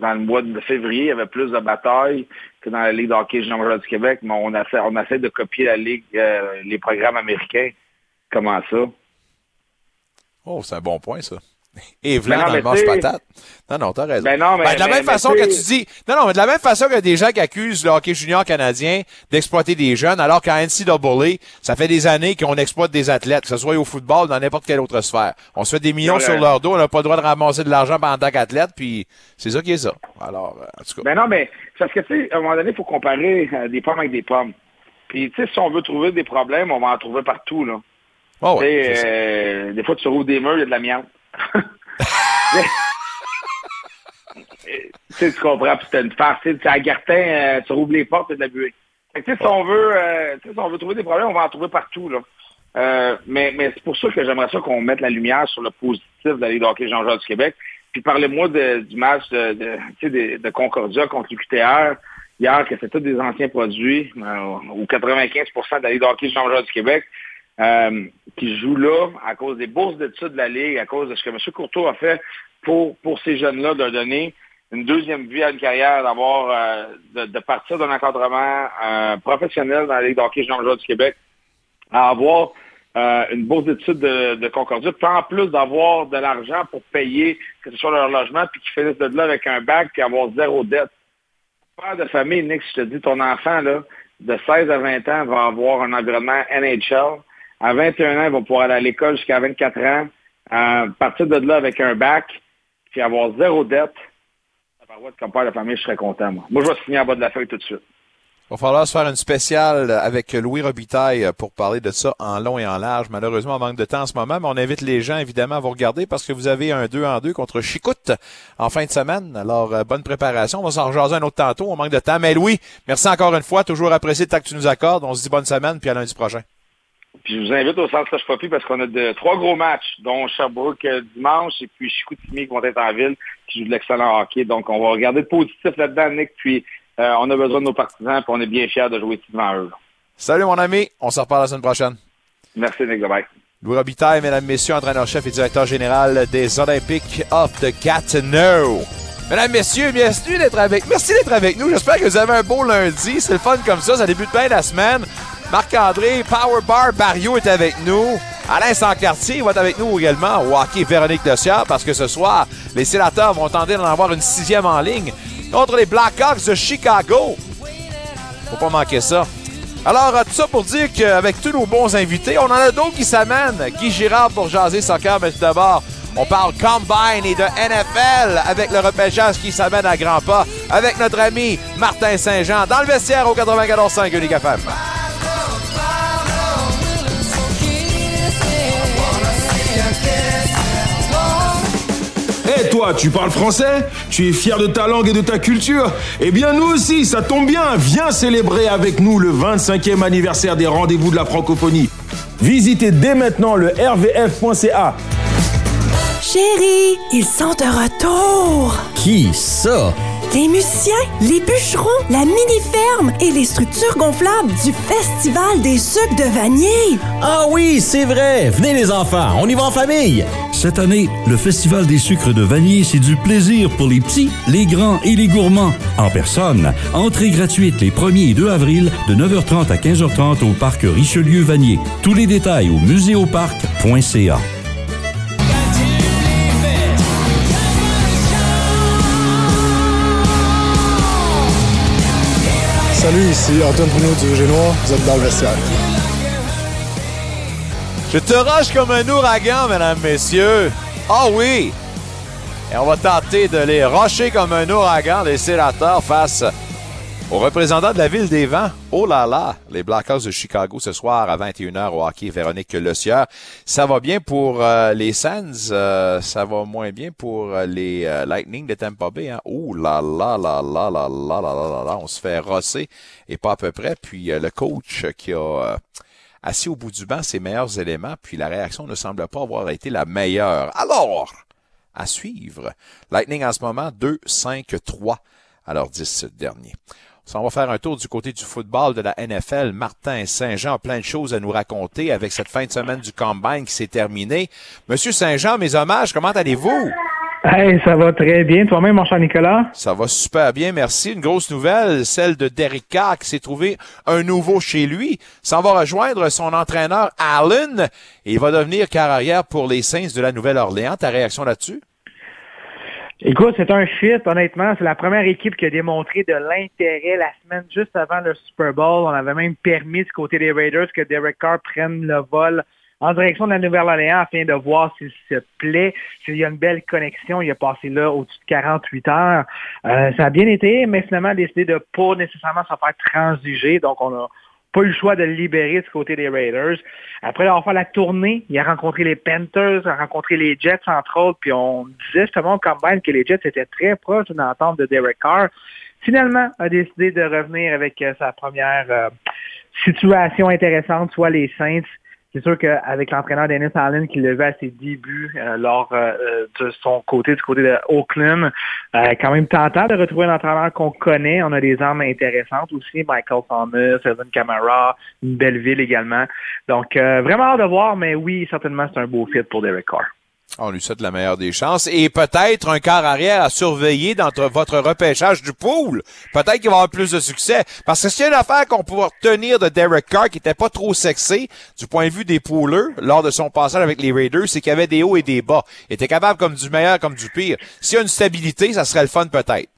[SPEAKER 19] dans le mois de février, il y avait plus de batailles que dans la Ligue de hockey junior du Québec, mais on essaie, on essaie de copier la Ligue, euh, les programmes américains. Comment ça?
[SPEAKER 3] Oh, c'est un bon point, ça. Et
[SPEAKER 19] Ben non,
[SPEAKER 3] dans le manche patate. Non, non, t'as raison.
[SPEAKER 19] Ben non, mais-
[SPEAKER 3] de la
[SPEAKER 19] mais-
[SPEAKER 3] même
[SPEAKER 19] mais
[SPEAKER 3] façon que tu dis, non, non, mais de la même façon que des gens qui accusent le hockey junior canadien d'exploiter des jeunes, alors qu'en NCAA, ça fait des années qu'on exploite des athlètes, que ce soit au football, dans n'importe quelle autre sphère. On se fait des millions sur leur dos, on n'a pas le droit de ramasser de l'argent en tant qu'athlète, puis c'est ça qui est ça. Alors, euh, en tout cas.
[SPEAKER 19] Ben non, mais parce que, tu sais, à un moment donné, il faut comparer euh, des pommes avec des pommes. Puis, tu sais, si on veut trouver des problèmes, on va en trouver partout, là.
[SPEAKER 3] Oh, ouais,
[SPEAKER 19] euh, des fois, tu rouvres des murs, il y a de l'amiante. tu comprends, puis c'est une farce. Sais, à Gartin, euh, tu rouvres les portes, a de la buée. Fait que, si on veut, euh, si on veut trouver des problèmes, on va en trouver partout, là. Euh, mais mais c'est pour ça que j'aimerais ça qu'on mette la lumière sur le positif de la Ligue hockey Jean-Jacques du Québec. Puis parlez-moi du match de, de, tu sais, de, de Concordia contre l'UQTR hier, que c'est tous des anciens produits, ou 95 de la Ligue hockey Jean-Jacques du Québec, euh, qui jouent là à cause des bourses d'études de la Ligue, à cause de ce que M. Courtois a fait pour, pour ces jeunes-là, de donner une deuxième vie à une carrière, d'avoir euh, de, partir d'un encadrement euh, professionnel dans la Ligue de hockey Jean-Jacques du Québec, à avoir une bourse d'études de, de Concordia, puis en plus d'avoir de l'argent pour payer, que ce soit leur logement, puis qu'ils finissent de là avec un bac, puis avoir zéro dette. Père de famille, Nick, je te dis, ton enfant, là, de 16 à 20 ans, va avoir un environnement NHL. À 21 ans, il va pouvoir aller à l'école jusqu'à 24 ans, partir de là avec un bac, puis avoir zéro dette. Tabarouette, Comme père de famille, je serais content, moi. Moi, je vais signer en bas de la feuille tout de suite.
[SPEAKER 3] Il va falloir se faire une spéciale avec Louis Robitaille pour parler de ça en long et en large. Malheureusement, on manque de temps en ce moment, mais on invite les gens évidemment à vous regarder parce que vous avez un 2 en 2 contre Chicoute en fin de semaine. Alors, euh, bonne préparation. On va s'en rejaser un autre tantôt. On manque de temps. Mais Louis, merci encore une fois. Toujours apprécié le temps que tu nous accordes. On se dit bonne semaine puis à lundi prochain.
[SPEAKER 19] Puis je vous invite au Centre Serge Poppy parce qu'on a de, trois gros matchs, dont Sherbrooke euh, dimanche et puis Chicoutimi qui vont être en ville, qui joue de l'excellent hockey. Donc on va regarder le positif là-dedans, Nick. Puis euh, on a besoin de nos partisans, puis on est bien fiers de jouer ici devant eux. là.
[SPEAKER 3] Salut mon ami. On se reparle la semaine prochaine.
[SPEAKER 19] Merci Nick, bye.
[SPEAKER 3] Louis Robitaille, mesdames, messieurs, entraîneur-chef et directeur général des Olympiques of the Gatineau. Mesdames, messieurs, merci d'être avec, merci d'être avec nous. J'espère que vous avez un beau lundi. C'est le fun comme ça. Ça débute bien la semaine. Marc-André, Power Bar Barrio est avec nous. Alain Sancartier va être avec nous également au hockey Véronique Dossier parce que ce soir, les sénateurs vont tenter d'en avoir une sixième en ligne contre les Blackhawks de Chicago. Faut pas manquer ça. Alors, euh, tout ça pour dire qu'avec tous nos bons invités, on en a d'autres qui s'amènent. Guy Girard pour jaser soccer, mais tout d'abord, on parle Combine et de NFL avec le repêchage qui s'amène à grands pas avec notre ami Martin Saint-Jean dans le vestiaire au 94.5 Unique.
[SPEAKER 20] Et toi, tu parles français Tu es fier de ta langue et de ta culture Eh bien, nous aussi, ça tombe bien. Viens célébrer avec nous le 25e anniversaire des rendez-vous de la francophonie. Visitez dès maintenant le rvf.ca.
[SPEAKER 21] Chérie, ils sont de retour.
[SPEAKER 22] Qui ça?
[SPEAKER 15] Les musiciens, les bûcherons, la mini-ferme et les structures gonflables du Festival des sucres de Vanier.
[SPEAKER 21] Ah oui, c'est vrai! Venez les enfants, on y va en famille!
[SPEAKER 22] Cette année, le Festival des sucres de Vanier, c'est du plaisir pour les petits, les grands et les gourmands. En personne, entrée gratuite les 1er et 2 avril de 9h30 à 15h30 au parc Richelieu-Vanier. Tous les détails au muséoparc.ca.
[SPEAKER 10] Salut, ici Antoine Bruno du Génois. Vous êtes dans le vestiaire.
[SPEAKER 3] Je te rush comme un ouragan, mesdames, messieurs. Ah oui! Et on va tenter de les rusher comme un ouragan, les sénateurs, face aux représentants de la ville des vents. Oh là là! Les Blackhawks de Chicago ce soir à 21h au hockey. Véronique Le Sieur. Ça va bien pour euh, les Sands. euh, ça va moins bien pour euh, les euh, Lightning de Tampa Bay. Hein? Oh là là là là là là là là là. On se fait rosser et pas à peu près. Puis euh, le coach qui a... euh, assis au bout du banc ses meilleurs éléments, puis la réaction ne semble pas avoir été la meilleure. Alors, à suivre. Lightning en ce moment, 2-5-3 à leur 10 On va faire un tour du côté du football de la NFL. Martin Saint-Jean a plein de choses à nous raconter avec cette fin de semaine du Combine qui s'est terminée. Monsieur Saint-Jean, mes hommages, comment allez-vous?
[SPEAKER 23] Hey, ça va très bien. Toi-même, mon cher Nicolas?
[SPEAKER 3] Ça va super bien, merci. Une grosse nouvelle, celle de Derek Carr qui s'est trouvé un nouveau chez lui. S'en va rejoindre son entraîneur Allen et il va devenir carrière pour les Saints de la Nouvelle-Orléans. Ta réaction là-dessus?
[SPEAKER 23] Écoute, c'est un fit, honnêtement. C'est la première équipe qui a démontré de l'intérêt la semaine juste avant le Super Bowl. On avait même permis du côté des Raiders que Derek Carr prenne le vol en direction de la Nouvelle-Orléans afin de voir s'il se plaît, s'il y a une belle connexion. Il a passé là au-dessus de 48 heures. Euh, ça a bien été, mais finalement a décidé de pas nécessairement se faire transiger. Donc, on a pas eu le choix de le libérer du côté des Raiders. Après avoir fait la tournée, il a rencontré les Panthers, a rencontré les Jets, entre autres, puis on disait justement au Combine que les Jets étaient très proches d'une entente de Derek Carr. Finalement, a décidé de revenir avec euh, sa première euh, situation intéressante, soit les Saints. C'est sûr qu'avec l'entraîneur Dennis Allen qui le vu à ses débuts euh, lors euh, de son côté, du côté de Oakland, euh, quand même tentant de retrouver un entraîneur qu'on connaît. On a des armes intéressantes aussi, Michael Thomas, Evan Kamara, une belle ville également. Donc euh, vraiment hâte de voir, mais oui, certainement c'est un beau fit pour Derek Carr.
[SPEAKER 3] On lui souhaite la meilleure des chances. Et peut-être un quart arrière à surveiller dans votre repêchage du pool. Peut-être qu'il va avoir plus de succès. Parce que c'est une affaire qu'on peut retenir de Derek Carr qui était pas trop sexy du point de vue des poolers lors de son passage avec les Raiders, c'est qu'il y avait des hauts et des bas. Il était capable comme du meilleur comme du pire. S'il y a une stabilité, ça serait le fun peut-être.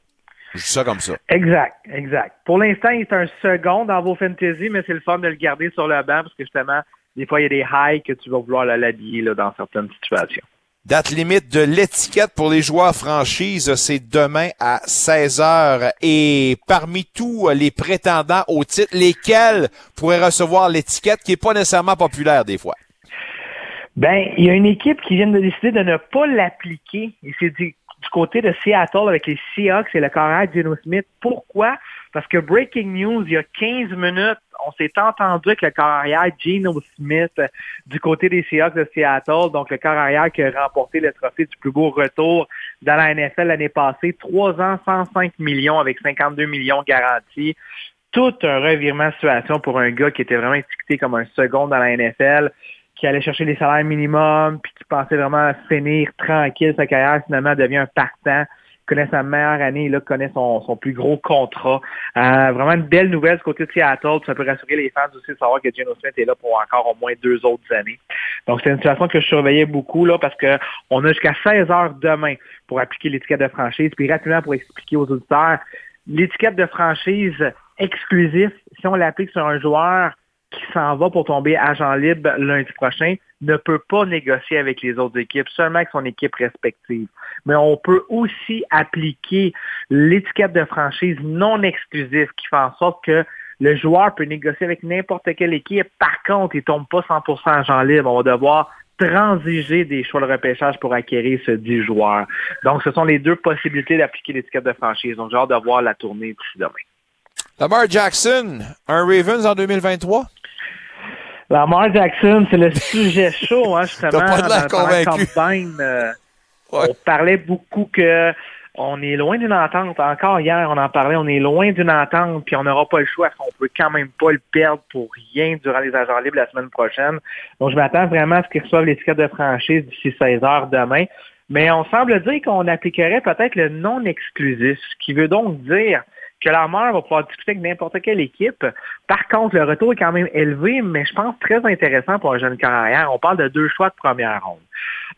[SPEAKER 3] Je dis ça comme ça.
[SPEAKER 23] Exact, exact. Pour l'instant, il est un second dans vos fantasy, mais c'est le fun de le garder sur le banc parce que justement, des fois, il y a des highs que tu vas vouloir l'habiller dans certaines situations.
[SPEAKER 3] Date limite de l'étiquette pour les joueurs franchises, c'est demain à 16h. Et parmi tous les prétendants au titre, lesquels pourraient recevoir l'étiquette qui est pas nécessairement populaire des fois?
[SPEAKER 23] Ben, il y a une équipe qui vient de décider de ne pas l'appliquer. Et c'est du, du côté de Seattle avec les Seahawks et le carrière Geno Smith. Pourquoi? Parce que breaking news, il y a 15 minutes, on s'est entendu avec le carrière Geno Smith euh, du côté des Seahawks de Seattle, donc le carrière qui a remporté le trophée du plus beau retour dans la NFL l'année passée. Trois ans, 105 millions avec 52 millions garantis. Tout un revirement de situation pour un gars qui était vraiment étiqueté comme un second dans la NFL qui allait chercher les salaires minimums, puis qui pensait vraiment finir tranquille sa carrière, finalement devient un partant, connaît sa meilleure année, et là, connaît son, son plus gros contrat. Euh, vraiment une belle nouvelle du côté de Seattle, puis ça peut rassurer les fans aussi de savoir que Geno Smith est là pour encore au moins deux autres années. Donc, c'est une situation que je surveillais beaucoup, là, parce que on a jusqu'à 16 heures demain pour appliquer l'étiquette de franchise, puis rapidement pour expliquer aux auditeurs, l'étiquette de franchise exclusif, si on l'applique sur un joueur qui s'en va pour tomber agent libre lundi prochain ne peut pas négocier avec les autres équipes, seulement avec son équipe respective. Mais on peut aussi appliquer l'étiquette de franchise non exclusive qui fait en sorte que le joueur peut négocier avec n'importe quelle équipe. Par contre, il tombe pas 100% agent libre. On va devoir transiger des choix de repêchage pour acquérir ce 10 joueurs. Donc, ce sont les deux possibilités d'appliquer l'étiquette de franchise. Donc, j'ai hâte de voir la tournée d'ici demain.
[SPEAKER 3] Lamar Jackson, un Ravens en 2023?
[SPEAKER 23] Lamar Jackson, c'est le sujet chaud, hein, justement.
[SPEAKER 3] Pas de convaincu.
[SPEAKER 23] Combine, euh, On parlait beaucoup que on est loin d'une entente. Encore hier, on en parlait, on est loin d'une entente, puis on n'aura pas le choix, parce qu'on peut quand même pas le perdre pour rien durant les agents libres la semaine prochaine. Donc, je m'attends vraiment à ce qu'ils reçoivent l'étiquette de franchise d'ici 16 heures demain. Mais on semble dire qu'on appliquerait peut-être le non exclusif, ce qui veut donc dire que l'armeur va pouvoir discuter avec n'importe quelle équipe. Par contre, le retour est quand même élevé, mais je pense très intéressant pour un jeune carrière. On parle de deux choix de première ronde.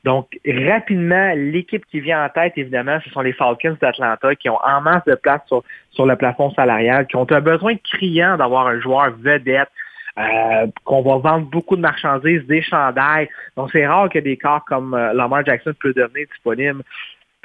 [SPEAKER 23] Donc, rapidement, l'équipe qui vient en tête, évidemment, ce sont les Falcons d'Atlanta qui ont en masse de place sur, le plafond salarial, qui ont un besoin criant d'avoir un joueur vedette, euh, qu'on va vendre beaucoup de marchandises, des chandails. Donc, c'est rare que des corps comme euh, Lamar Jackson peut devenir disponible.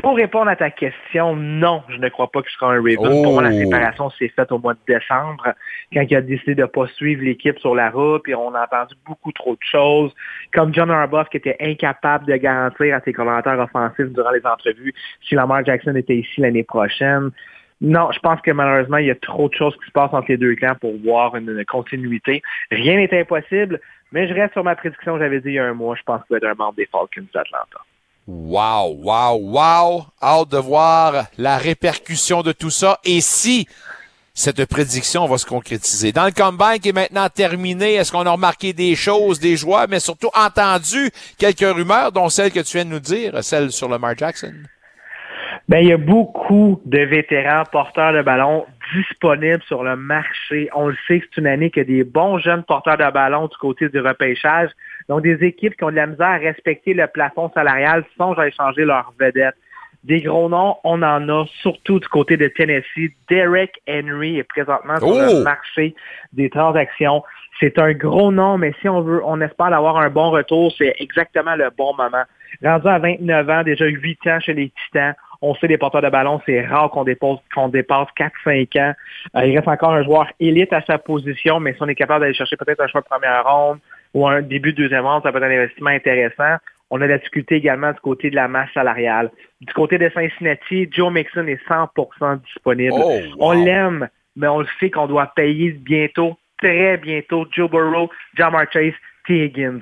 [SPEAKER 23] Pour répondre à ta question, non, je ne crois pas qu'il sera un Raven. Pour moi, la
[SPEAKER 3] Oh.
[SPEAKER 23] séparation s'est faite au mois de décembre, quand il a décidé de ne pas suivre l'équipe sur la route, puis on a entendu beaucoup trop de choses, comme John Harbaugh qui était incapable de garantir à ses commentaires offensifs durant les entrevues si Lamar Jackson était ici l'année prochaine. Non, je pense que malheureusement, il y a trop de choses qui se passent entre les deux clans pour voir une, une continuité. Rien n'est impossible, mais je reste sur ma prédiction que j'avais dit il y a un mois. Je pense qu'il va être un membre des Falcons d'Atlanta.
[SPEAKER 3] Wow, wow, wow! Hâte de voir la répercussion de tout ça et si cette prédiction va se concrétiser. Dans le combine qui est maintenant terminé, est-ce qu'on a remarqué des choses, des joies, mais surtout entendu quelques rumeurs, dont celle que tu viens de nous dire, celle sur Lamar Jackson?
[SPEAKER 23] Ben, il y a beaucoup de vétérans porteurs de ballon disponibles sur le marché. On le sait c'est une année qu'il y a des bons jeunes porteurs de ballon du côté du repêchage. Donc, des équipes qui ont de la misère à respecter le plafond salarial songent à échanger leurs vedettes. Des gros noms, on en a, surtout du côté de Tennessee. Derek Henry est présentement sur
[SPEAKER 3] Oh!
[SPEAKER 23] le marché des transactions. C'est un gros nom, mais si on veut, on espère avoir un bon retour, c'est exactement le bon moment. Rendu à 29 ans, déjà 8 ans chez les Titans, on sait les porteurs de ballon, c'est rare qu'on dépasse, qu'on dépasse 4-5 ans. Euh, il reste encore un joueur élite à sa position, mais si on est capable d'aller chercher peut-être un choix de première ronde ou un début de deuxième ça peut être un investissement intéressant. On a la difficulté également du côté de la masse salariale. Du côté de Cincinnati, Joe Mixon est 100% disponible.
[SPEAKER 3] Oh, wow.
[SPEAKER 23] On l'aime, mais on le sait qu'on doit payer bientôt, très bientôt, Joe Burrow, Jamar Chase, T. Higgins.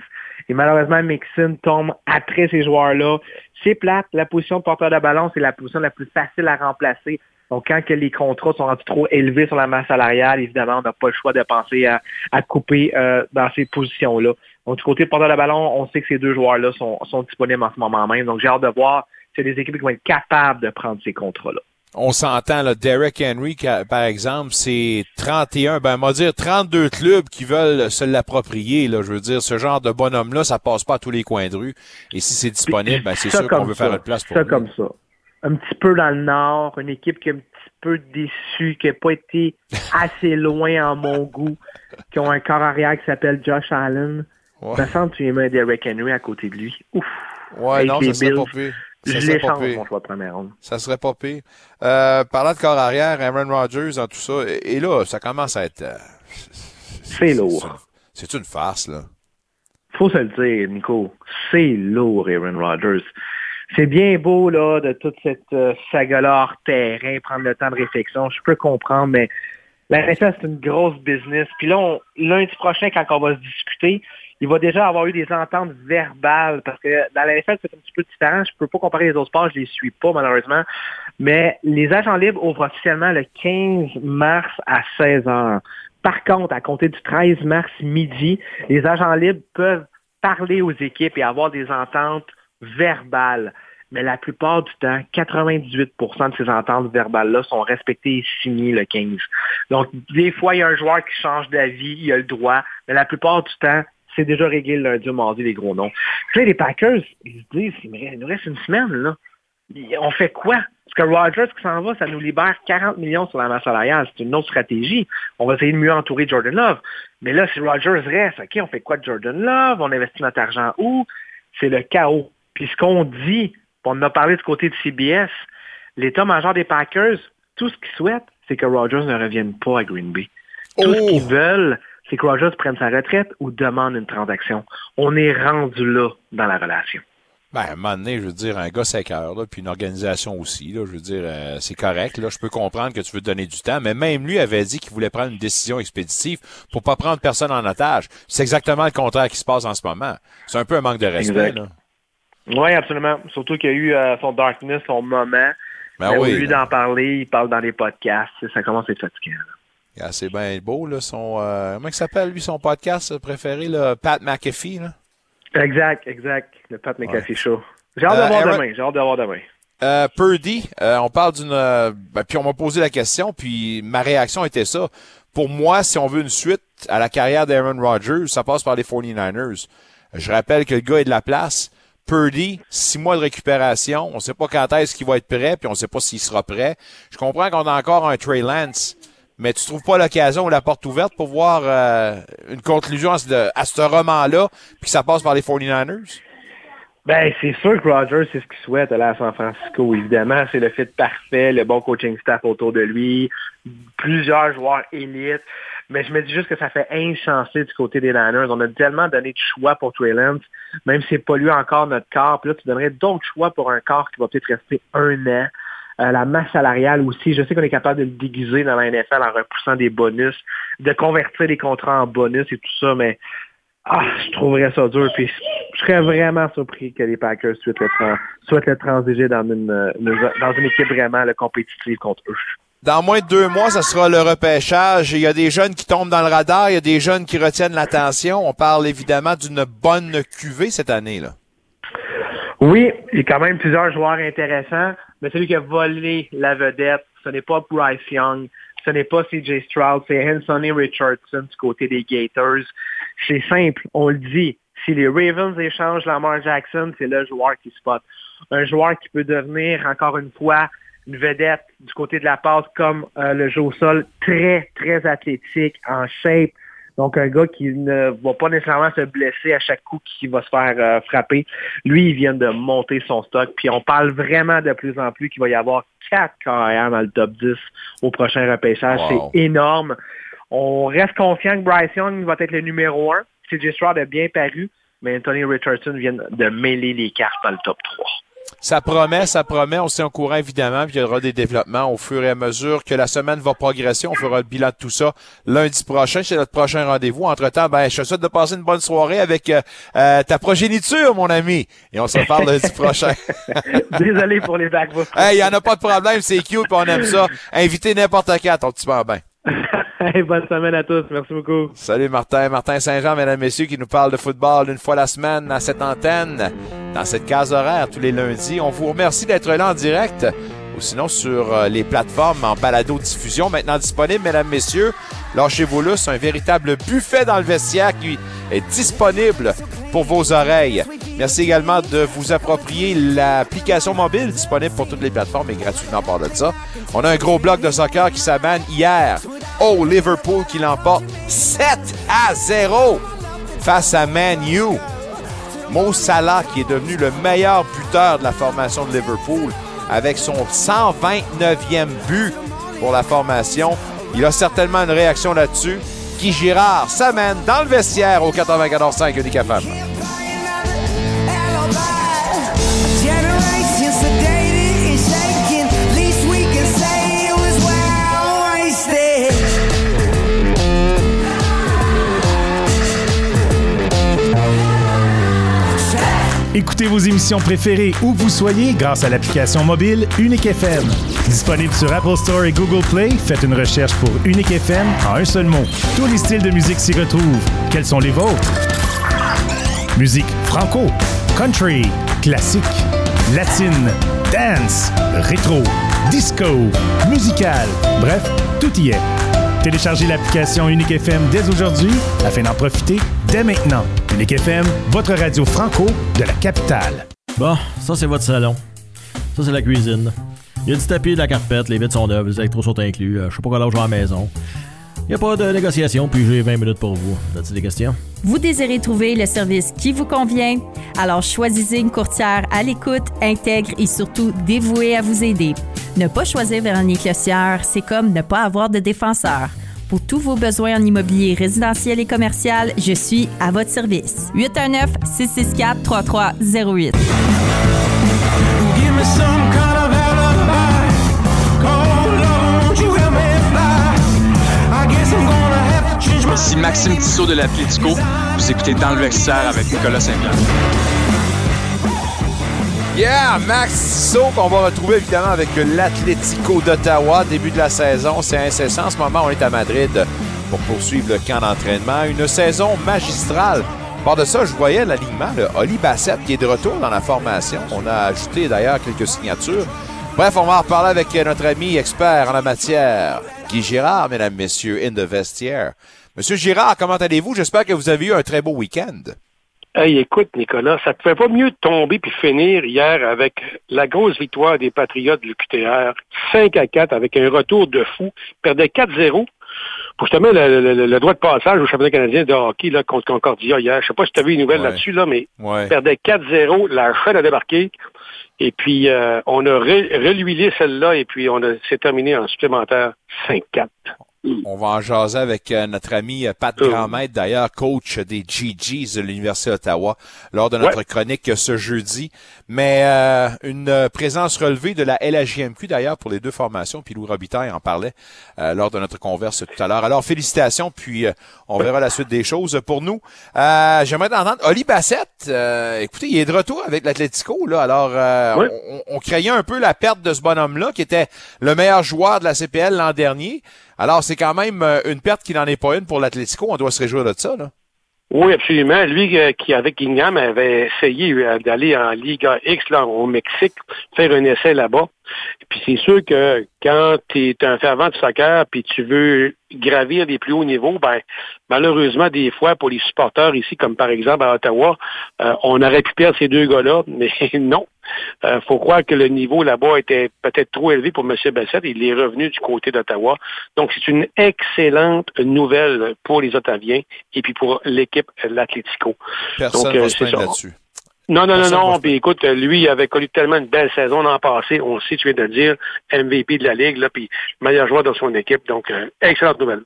[SPEAKER 23] Et malheureusement, Mixon tombe après ces joueurs-là. C'est plate. La position de porteur de ballon, c'est la position la plus facile à remplacer. Donc, quand que les contrats sont rendus trop élevés sur la masse salariale, évidemment, on n'a pas le choix de penser à, à couper euh, dans ces positions-là. Donc, du côté porteur de ballon, on sait que ces deux joueurs-là sont, sont disponibles en ce moment même. Donc, j'ai hâte de voir si des équipes qui vont être capables de prendre ces contrats-là.
[SPEAKER 3] On s'entend, là, Derek Henry, par exemple, c'est 31, ben, on va dire 32 clubs qui veulent se l'approprier, là. Je veux dire, ce genre de bonhomme-là, ça passe pas à tous les coins de rue. Et si c'est disponible, ben, c'est sûr qu'on veut
[SPEAKER 23] ça.
[SPEAKER 3] faire une place pour
[SPEAKER 23] Ça
[SPEAKER 3] lui.
[SPEAKER 23] comme ça. Un petit peu dans le nord, une équipe qui est un petit peu déçue, qui n'a pas été assez loin en mon goût, qui ont un corps arrière qui s'appelle Josh Allen.
[SPEAKER 3] Ouais.
[SPEAKER 23] Ça semble que tu aimes un Derrick Henry à côté de lui. Ouf.
[SPEAKER 3] Ouais,
[SPEAKER 23] Avec
[SPEAKER 3] non, ça serait pas pire. Ça
[SPEAKER 23] Je
[SPEAKER 3] serait pas pire.
[SPEAKER 23] mon choix de première ronde.
[SPEAKER 3] Ça serait pas pire. Euh, parlant de corps arrière, Aaron Rodgers dans tout ça, et, et là, ça commence à être... euh,
[SPEAKER 23] C'est lourd.
[SPEAKER 3] C'est une farce, là.
[SPEAKER 23] Faut se le dire, Nico. C'est lourd, Aaron Rodgers. C'est bien beau, là, de toute cette euh, hors terrain, prendre le temps de réflexion. Je peux comprendre, mais la NFL, c'est une grosse business. Puis là, lundi prochain, quand on va se discuter, il va déjà avoir eu des ententes verbales parce que dans la NFL, c'est un petit peu différent. Je peux pas comparer les autres sports, je les suis pas, malheureusement. Mais les agents libres ouvrent officiellement le 15 mars à 16 heures. Par contre, à compter du 13 mars midi, les agents libres peuvent parler aux équipes et avoir des ententes verbales. Mais la plupart du temps, 98% de ces ententes verbales-là sont respectées et signées le 15. Donc, des fois, il y a un joueur qui change d'avis, il a le droit, mais la plupart du temps, c'est déjà réglé le lundi mardi, les gros noms. Puis là, les Packers, ils se disent, il nous reste une semaine, là. On fait quoi? Parce que Rogers qui s'en va, ça nous libère 40 millions sur la masse salariale. C'est une autre stratégie. On va essayer de mieux entourer Jordan Love. Mais là, si Rogers reste, OK, on fait quoi de Jordan Love? On investit notre argent où? C'est le chaos. Puis ce qu'on dit, on en a parlé du côté de CBS, l'état-major des Packers, tout ce qu'ils souhaitent, c'est que Rogers ne revienne pas à Green Bay. Tout ce qu'ils veulent, c'est que Rogers prenne sa retraite ou demande une transaction. On est rendu là dans la relation.
[SPEAKER 3] Ben, à un moment donné, je veux dire, un gars 5 heures, là, puis une organisation aussi, là, je veux dire, euh, c'est correct, là, je peux comprendre que tu veux te donner du temps, mais même lui avait dit qu'il voulait prendre une décision expéditive pour pas prendre personne en otage. C'est exactement le contraire qui se passe en ce moment. C'est un peu un manque de respect,
[SPEAKER 23] Exact.
[SPEAKER 3] là.
[SPEAKER 23] Oui, absolument. Surtout qu'il y a eu euh, son darkness, son moment.
[SPEAKER 3] Ben oui,
[SPEAKER 23] Au lieu d'en parler, il parle dans les podcasts. Ça commence à être fatigant. là.
[SPEAKER 3] Ah, c'est bien beau, là. Son, euh, comment il s'appelle, lui, son podcast préféré, là? Pat McAfee, là?
[SPEAKER 23] Exact, exact. Le Pat McAfee
[SPEAKER 3] Ouais.
[SPEAKER 23] Show. J'ai hâte
[SPEAKER 3] Euh,
[SPEAKER 23] de voir
[SPEAKER 3] Aaron-
[SPEAKER 23] demain. J'ai hâte de voir demain.
[SPEAKER 3] Euh, Purdy, euh, on parle d'une... euh, ben, puis on m'a posé la question, puis ma réaction était ça. Pour moi, si on veut une suite à la carrière d'Aaron Rodgers, ça passe par les 49ers. Je rappelle que le gars est de la place. Purdy, six mois de récupération. On ne sait pas quand est-ce qu'il va être prêt, puis on ne sait pas s'il sera prêt. Je comprends qu'on a encore un Trey Lance, mais tu trouves pas l'occasion ou la porte ouverte pour voir euh, une conclusion à ce, à ce roman-là, puis que ça passe par les 49ers?
[SPEAKER 23] Ben, c'est sûr que Rogers, c'est ce qu'il souhaite aller à San Francisco, évidemment. C'est le fit parfait, le bon coaching staff autour de lui, plusieurs joueurs élites. Mais je me dis juste que ça fait inchancé du côté des Niners. On a tellement donné de choix pour Trey Lance, même si c'est pas lui encore notre corps. Puis là, tu donnerais d'autres choix pour un corps qui va peut-être rester un an. Euh, la masse salariale aussi. Je sais qu'on est capable de le déguiser dans la NFL en repoussant des bonus, de convertir les contrats en bonus et tout ça, mais ah, je trouverais ça dur. Puis je serais vraiment surpris que les Packers souhaitent le, transiger dans une, euh, dans une équipe vraiment compétitive contre eux.
[SPEAKER 3] Dans moins de deux mois, ça sera le repêchage. Il y a des jeunes qui tombent dans le radar, il y a des jeunes qui retiennent l'attention. On parle évidemment d'une bonne cuvée cette année. là.
[SPEAKER 23] Oui, il y a quand même plusieurs joueurs intéressants, mais celui qui a volé la vedette, ce n'est pas Bryce Young, ce n'est pas CJ Stroud, c'est Anthony Richardson du côté des Gators. C'est simple, on le dit. Si les Ravens échangent Lamar Jackson, c'est le joueur qui spot. Un joueur qui peut devenir, encore une fois, une vedette du côté de la passe comme euh, le jeu au sol, très, très athlétique, en shape. Donc, un gars qui ne va pas nécessairement se blesser à chaque coup qu'il va se faire euh, frapper. Lui, il vient de monter son stock. Puis on parle vraiment de plus en plus qu'il va y avoir quatre carrières dans le top 10 au prochain repêchage.
[SPEAKER 3] Wow.
[SPEAKER 23] C'est énorme. On reste confiant que Bryce Young va être le numéro un. CJ Stroud a bien paru, mais Anthony Richardson vient de mêler les cartes dans le top 3.
[SPEAKER 3] Ça promet, ça promet. On s'est au courant évidemment, puis il y aura des développements au fur et à mesure que la semaine va progresser. On fera le bilan de tout ça lundi prochain. C'est notre prochain rendez-vous. Entre-temps, ben, je te souhaite de passer une bonne soirée avec euh, euh, ta progéniture, mon ami. Et on se reparle lundi prochain.
[SPEAKER 23] Désolé pour les.
[SPEAKER 3] Hey, il n'y en a pas de problème, c'est cute, puis on aime ça. Invitez n'importe qui à ton petit bambin.
[SPEAKER 23] Hey, bonne semaine à tous. Merci beaucoup.
[SPEAKER 3] Salut Martin, Martin Saint-Jean, mesdames, messieurs, qui nous parle de football une fois la semaine à cette antenne, dans cette case horaire tous les lundis. On vous remercie d'être là en direct ou sinon sur euh, les plateformes en balado-diffusion maintenant disponibles, mesdames, messieurs. Lâchez-vous là, c'est un véritable buffet dans le vestiaire qui est disponible pour vos oreilles. Merci également de vous approprier l'application mobile disponible pour toutes les plateformes et gratuitement par de ça. On a un gros bloc de soccer qui s'abane hier. Oh, Liverpool qui l'emporte 7 à 0 face à Man U. Mo Salah qui est devenu le meilleur buteur de la formation de Liverpool avec son 129e but pour la formation. Il a certainement une réaction là-dessus. Guy Girard s'amène dans le vestiaire au 94.5 Unique
[SPEAKER 24] Écoutez vos émissions préférées où vous soyez grâce à l'application mobile Unique FM. Disponible sur Apple Store et Google Play, faites une recherche pour Unique FM en un seul mot. Tous les styles de musique s'y retrouvent. Quels sont les vôtres? Musique franco, country, classique, latine, dance, rétro, disco, musical, bref, tout y est. Téléchargez l'application Unique FM dès aujourd'hui afin d'en profiter dès maintenant. Unique FM, votre radio franco de la capitale.
[SPEAKER 21] Bon, ça c'est votre salon. Ça c'est la cuisine. Il y a du tapis, de la carpette, les vitres sont neuves, les électros sont inclus. Euh, je sais pas quoi vais à la maison. Il n'y a pas de négociation, puis j'ai 20 minutes pour vous. As-tu des questions?
[SPEAKER 16] Vous désirez trouver le service qui vous convient? Alors choisissez une courtière à l'écoute, intègre et surtout dévouée à vous aider. Ne pas choisir Véronique Lossière, c'est comme ne pas avoir de défenseur. Pour tous vos besoins en immobilier résidentiel et commercial, je suis à votre service. 819-664-3308.
[SPEAKER 17] Give me some kind of alibi. Cold love, won't you help me fly? I guess I'm gonna have to change my
[SPEAKER 25] Ici Maxime Tissot de l'Atlético. Vous écoutez Dans le vestiaire avec Nicolas Saint-Pierre.
[SPEAKER 3] Yeah, Max Tissot qu'on va retrouver évidemment avec l'Atlético d'Ottawa. Début de la saison, c'est incessant. En ce moment, on est à Madrid pour poursuivre le camp d'entraînement. Une saison magistrale. Par de ça, je voyais l'alignement, le Oli Bassett qui est de retour dans la formation. On a ajouté d'ailleurs quelques signatures. Bref, on va en reparler avec notre ami expert en la matière, Guy Girard, mesdames, messieurs, in the vestiaire. Monsieur Girard, comment allez-vous? J'espère que vous avez eu un très beau week-end.
[SPEAKER 25] Hey, écoute, Nicolas, ça ne pouvait pas mieux tomber puis finir hier avec la grosse victoire des Patriotes de l'UQTR, 5 à 4 avec un retour de fou. Ils perdaient 4-0 pour justement le, le, le, droit de passage au championnat canadien de hockey là, contre Concordia hier. Je sais pas si tu as vu une nouvelle
[SPEAKER 3] Ouais.
[SPEAKER 25] là-dessus, là, mais
[SPEAKER 3] Ouais.
[SPEAKER 25] ils perdaient 4-0, la chaîne a débarqué. Et puis, euh, on a re- reluilé celle-là et puis on a c'est terminé en supplémentaire 5-4.
[SPEAKER 3] On va en jaser avec euh, notre ami euh, Pat Grandmaître, d'ailleurs, coach des GGs de l'Université d'Ottawa, lors de notre chronique euh, ce jeudi. Mais euh, une euh, présence relevée de la LHJMQ, d'ailleurs, pour les deux formations, puis Louis Robitaille en parlait euh, lors de notre converse tout à l'heure. Alors, félicitations, puis euh, on verra la suite des choses pour nous. Euh, J'aimerais entendre Oli Bassett. euh, écoutez, il est de retour avec l'Atlético, là. Alors, euh,
[SPEAKER 25] Ouais.
[SPEAKER 3] on, on craignait un peu la perte de ce bonhomme-là, qui était le meilleur joueur de la CPL l'an dernier. Alors, c'est quand même euh, une perte qui n'en est pas une pour l'Atlético. On doit se réjouir de ça, là.
[SPEAKER 25] Oui, absolument. Lui euh, qui, avec Guignam, avait essayé euh, d'aller en Liga X là, au Mexique, faire un essai là-bas. Puis c'est sûr que quand tu es un fervent de soccer puis tu veux gravir des plus hauts niveaux, ben malheureusement, des fois, pour les supporters ici, comme par exemple à Ottawa, on aurait pu perdre ces deux gars-là, mais non. Euh, faut croire que le niveau là-bas était peut-être trop élevé pour M. Bassett. Il est revenu du côté d'Ottawa. Donc, c'est une excellente nouvelle pour les Ottaviens et puis pour l'équipe l'Atlético.
[SPEAKER 3] Personne ne
[SPEAKER 25] euh,
[SPEAKER 3] là-dessus.
[SPEAKER 25] Non, non, non, non. Puis écoute, lui, il avait connu tellement une belle saison l'an passé. On sait, tu viens de le dire, MVP de la Ligue, là, puis meilleur joueur dans son équipe. Donc, euh, excellente nouvelle.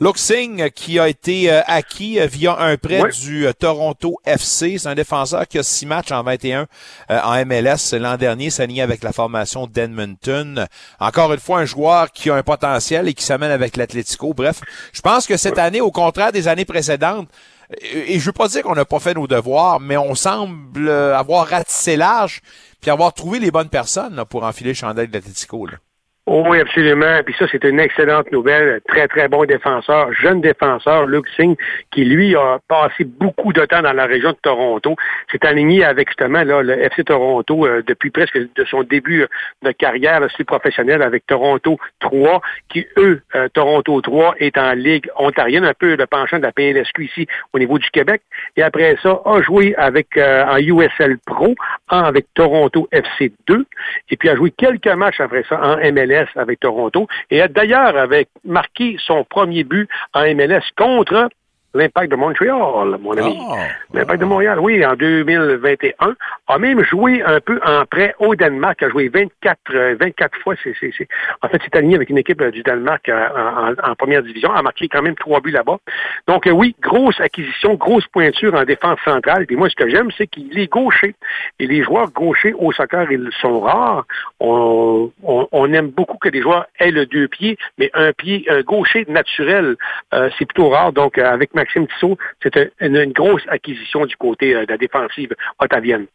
[SPEAKER 3] Luke Singh, euh, qui a été euh, acquis euh, via un prêt du Toronto FC. C'est un défenseur qui a six matchs en 21 euh, en MLS l'an dernier, s'aligné avec la formation d'Edmonton. Encore une fois, un joueur qui a un potentiel et qui s'amène avec l'Atlético. Bref, je pense que cette année, au contraire des années précédentes, et je veux pas dire qu'on n'a pas fait nos devoirs, mais on semble avoir ratissé large puis avoir trouvé les bonnes personnes là, pour enfiler le chandail de l'Atlético. là.
[SPEAKER 25] Oui, absolument. Puis ça, c'est une excellente nouvelle. Très, très bon défenseur, jeune défenseur, Luke Singh, qui, lui, a passé beaucoup de temps dans la région de Toronto. C'est aligné avec, justement, le FC Toronto euh, depuis presque de son début euh, de carrière là, sur le professionnel avec Toronto 3, qui, eux, euh, Toronto 3 est en Ligue ontarienne, un peu le penchant de la PLSQ ici au niveau du Québec. Et après ça, a joué avec en USL Pro, avec Toronto FC 2, et puis a joué quelques matchs après ça en MLS avec Toronto, et a d'ailleurs avait marqué son premier but en MLS contre l'Impact de Montréal, mon ami. L'Impact de Montréal, oui, en 2021, a même joué un peu en prêt au Danemark, a joué 24, euh, 24 fois. En fait, c'est aligné avec une équipe euh, du Danemark euh, en, en- en première division, a marqué quand même trois buts là-bas. Donc oui, grosse acquisition, grosse pointure en défense centrale. Puis moi, ce que j'aime, c'est qu'il est gaucher. Et les joueurs gauchers au soccer, ils sont rares. On, on- on aime beaucoup que les joueurs aient le deux pieds, mais un pied un gaucher naturel, euh, c'est plutôt rare. Donc, avec Maxime Tissot, c'est un- une, une grosse acquisition du côté euh, de la défensive ottavienne.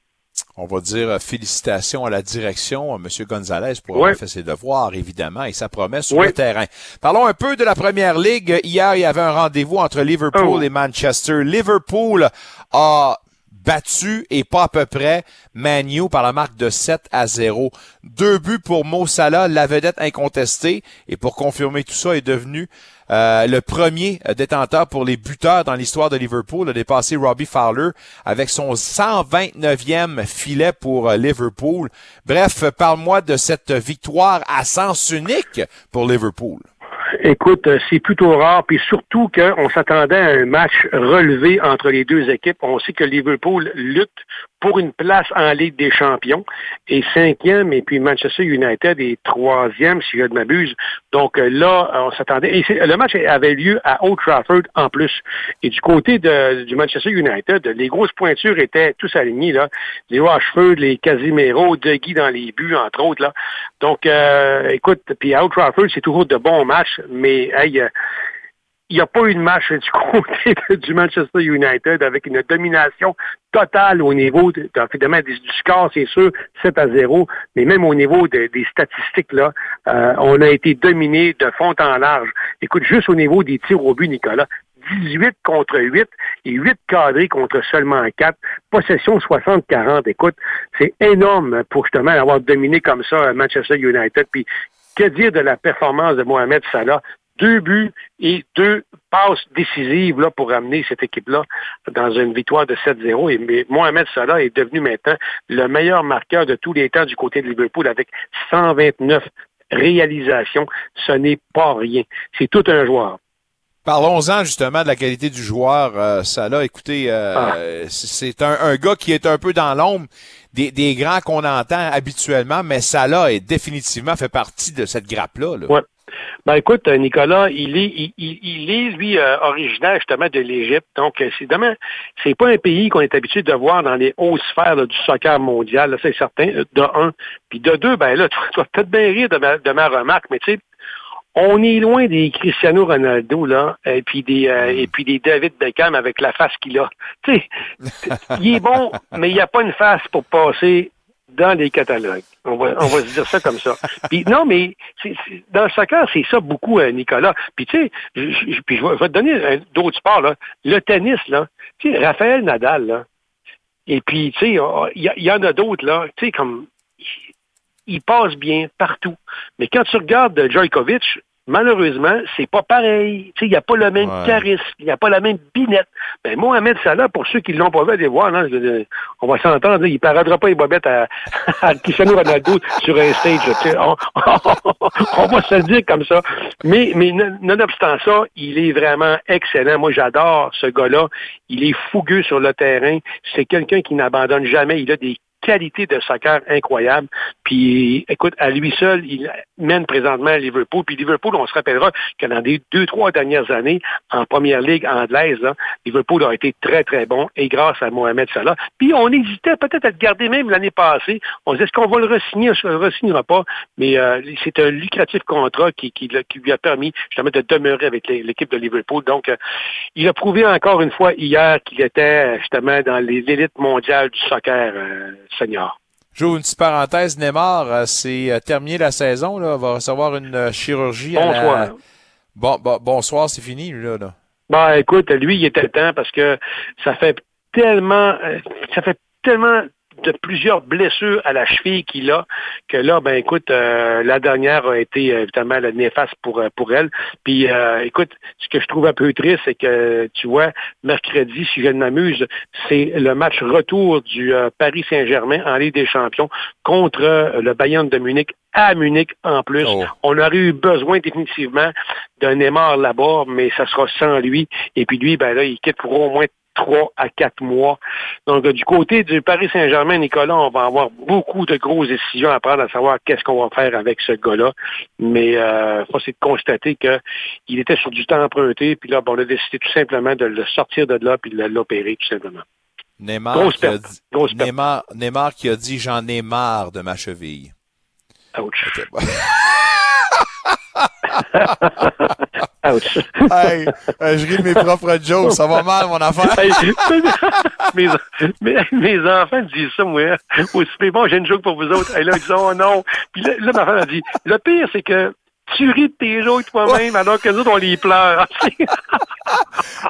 [SPEAKER 3] On va dire euh, félicitations à la direction, à M. Gonzalez, pour avoir fait ses devoirs, évidemment, et sa promesse sur le terrain. Parlons un peu de la première ligue. Hier, il y avait un rendez-vous entre Liverpool
[SPEAKER 25] Oh.
[SPEAKER 3] et Manchester. Liverpool a battu, et pas à peu près, Manu par la marque de 7 à 0. Deux buts pour Mo Salah, la vedette incontestée, et pour confirmer tout ça, est devenu euh, le premier détenteur pour les buteurs dans l'histoire de Liverpool, a dépassé Robbie Fowler avec son 129e filet pour euh, Liverpool. Bref, parle-moi de cette victoire à sens unique pour Liverpool.
[SPEAKER 25] Écoute, euh, c'est plutôt rare, puis surtout qu'on s'attendait à un match relevé entre les deux équipes. On sait que Liverpool lutte pour une place en Ligue des champions, et cinquième, et puis Manchester United est troisième, si je ne m'abuse. Donc euh, là, on s'attendait. Et le match avait lieu à Old Trafford en plus. Et du côté de- du Manchester United, les grosses pointures étaient tous alignés, là. Les Rashford, les Casimiro, Guy dans les buts, entre autres, là. Donc, euh, écoute, puis à Old Trafford, c'est toujours de bons matchs, mais hey, euh, n'y a pas eu de match du côté du Manchester United avec une domination totale au niveau de, du score, c'est sûr, 7 à 0, mais même au niveau de- des statistiques, là, euh, on a été dominé de fond en large. Écoute, juste au niveau des tirs au but, Nicolas, 18 contre 8 et 8 cadrés contre seulement 4. Possession 60-40. Écoute, c'est énorme pour justement avoir dominé comme ça euh, Manchester United. Puis que dire de la performance de Mohamed Salah? Deux buts et deux passes décisives là, pour amener cette équipe-là dans une victoire de 7-0. Et Mohamed Salah est devenu maintenant le meilleur marqueur de tous les temps du côté de Liverpool avec 129 réalisations. Ce n'est pas rien. C'est tout un joueur.
[SPEAKER 3] Parlons-en justement de la qualité du joueur. Euh, Salah, écoutez, euh,
[SPEAKER 25] Ah.
[SPEAKER 3] c'est un, un gars qui est un peu dans l'ombre des, des grands qu'on entend habituellement, mais Salah est définitivement fait partie de cette grappe-là. là.
[SPEAKER 25] Ouais. Ben écoute, euh, Nicolas, il est, il, il- il est lui euh, originaire justement de l'Égypte. Donc, euh, c'est pas un pays qu'on est habitué de voir dans les hautes sphères là, du soccer mondial. c'est certain. De un, puis de deux, ben là, tu tu vas peut-être bien rire de ma, de ma remarque, mais tu sais, on est loin des Cristiano Ronaldo là, et puis des euh, et puis des David Beckham avec la face qu'il a. Tu sais, il est bon, mais il n'y a pas une face pour passer dans les catalogues. On va, on va se dire ça comme ça. Puis non, mais dans le soccer, c'est ça beaucoup, euh, Nicolas. Puis tu sais, je, je- puis je vais, je vais te donner d'autres sports, là. Le tennis, là. Tu sais, Raphaël Nadal, là. Et puis, tu sais, oh, il y, a- il y en a d'autres, là. Tu sais, comme il passe bien partout. Mais quand tu regardes Djokovic, malheureusement, c'est pas pareil. Il n'y a pas le même
[SPEAKER 3] Ouais.
[SPEAKER 25] charisme, il n'y a pas la même binette. Ben, Mohamed Salah, pour ceux qui ne l'ont pas vu, allez voir, je- je- on va s'entendre, il ne paradera pas les bobettes à, à Cristiano Ronaldo sur un stage. on, on va se le dire comme ça. Mais, mais non- nonobstant ça, il est vraiment excellent. Moi, j'adore ce gars-là. Il est fougueux sur le terrain. C'est quelqu'un qui n'abandonne jamais. Il a des qualité de soccer incroyable. Puis, écoute, à lui seul, il mène présentement Liverpool. Puis Liverpool, on se rappellera que dans les deux, trois dernières années, en première ligue anglaise, là, Liverpool a été très, très bon, et grâce à Mohamed Salah. Puis on hésitait peut-être à le garder même l'année passée. On se disait, est-ce qu'on va le re-signer? Est-ce qu'on le re-signera pas? Mais euh, c'est un lucratif contrat qui, lui a permis justement de demeurer avec l'é- l'équipe de Liverpool. Donc, euh, il a prouvé encore une fois hier qu'il était justement dans l'élite mondiale du soccer euh, senior.
[SPEAKER 3] J'ouvre une petite parenthèse. Neymar, euh, c'est euh, terminé la saison. Là, va recevoir une euh, chirurgie. à la-
[SPEAKER 25] Bonsoir.
[SPEAKER 3] Bon, bon, bonsoir, c'est fini, lui, là. là.
[SPEAKER 25] Ben, écoute, lui, il était temps parce que ça fait tellement, ça fait tellement de plusieurs blessures à la cheville qu'il a que là, ben écoute, euh, la dernière a été euh, évidemment la néfaste pour euh, pour elle. Puis euh, écoute, ce que je trouve un peu triste, c'est que tu vois, mercredi, si je ne m'amuse, c'est le match retour du euh, Paris Saint-Germain en Ligue des Champions contre le Bayern de Munich à Munich en plus. On aurait eu besoin définitivement d'un Neymar là-bas, mais ça sera sans lui. Et puis lui, ben là, il quitte pour au moins trois à quatre mois. Donc, euh, du côté du Paris Saint-Germain, Nicolas, on va avoir beaucoup de grosses décisions à prendre à savoir qu'est-ce qu'on va faire avec ce gars-là. Mais euh, faut c'est de constater qu'il était sur du temps emprunté, puis là, bon, on a décidé tout simplement de le sortir de là, puis de l'opérer, tout simplement.
[SPEAKER 3] Neymar,
[SPEAKER 25] Grosse
[SPEAKER 3] qui a dit,
[SPEAKER 25] Grosse.
[SPEAKER 3] Neymar, Neymar qui a dit j'en ai marre de ma cheville.
[SPEAKER 25] Ouch. Ouch.
[SPEAKER 3] Hey, euh, je ris de mes propres jokes, ça va mal mon affaire.
[SPEAKER 25] Hey, mes, mes, mes enfants disent ça, moi. Aussi, mais bon, j'ai une joke pour vous autres. Et là, ils disent, oh non. Puis là, là, ma femme a dit, le pire, c'est que tu ris de tes jokes toi-même, alors que nous autres, on les pleure.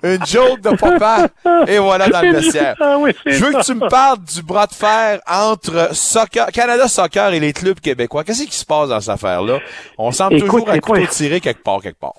[SPEAKER 3] Une joke de papa. Et voilà dans le vestiaire.
[SPEAKER 25] Ah oui,
[SPEAKER 3] Je veux
[SPEAKER 25] ça.
[SPEAKER 3] que tu me parles du bras de fer entre soccer, Canada Soccer et les clubs québécois. Qu'est-ce qui se passe dans cette affaire-là? On semble
[SPEAKER 25] Écoute,
[SPEAKER 3] toujours à couteau
[SPEAKER 25] pas-
[SPEAKER 3] tiré quelque part, quelque part.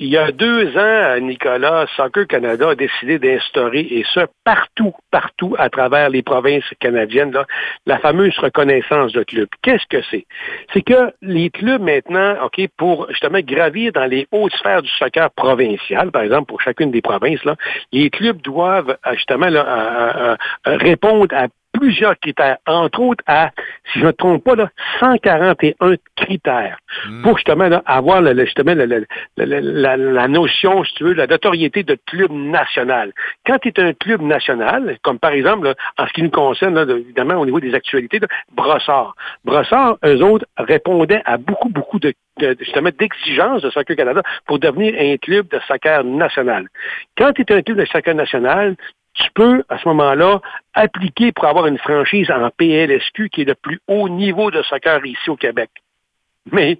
[SPEAKER 25] Il y a deux ans, Nicolas, Soccer Canada a décidé d'instaurer, et ça partout, partout à travers les provinces canadiennes, là, la fameuse reconnaissance de club. Qu'est-ce que c'est? C'est que les clubs maintenant, OK, pour justement gravir dans les hautes sphères du soccer provincial, par exemple, pour chacune des provinces, là, les clubs doivent euh, justement là, répondre à plusieurs critères, entre autres à, si je ne me trompe pas, là, 141 critères pour justement là, avoir le, justement le- le- la, la notion, si tu veux, la notoriété de club national. Quand tu es un club national, comme par exemple, là, en ce qui nous concerne, évidemment, au niveau des actualités, là, Brossard. Brossard, eux autres, répondaient à beaucoup, beaucoup de, de- justement d'exigences de Soccer Canada pour devenir un club de soccer national. Quand tu es un club de soccer national, tu peux, à ce moment-là, appliquer pour avoir une franchise en PLSQ, qui est le plus haut niveau de soccer ici au Québec. Mais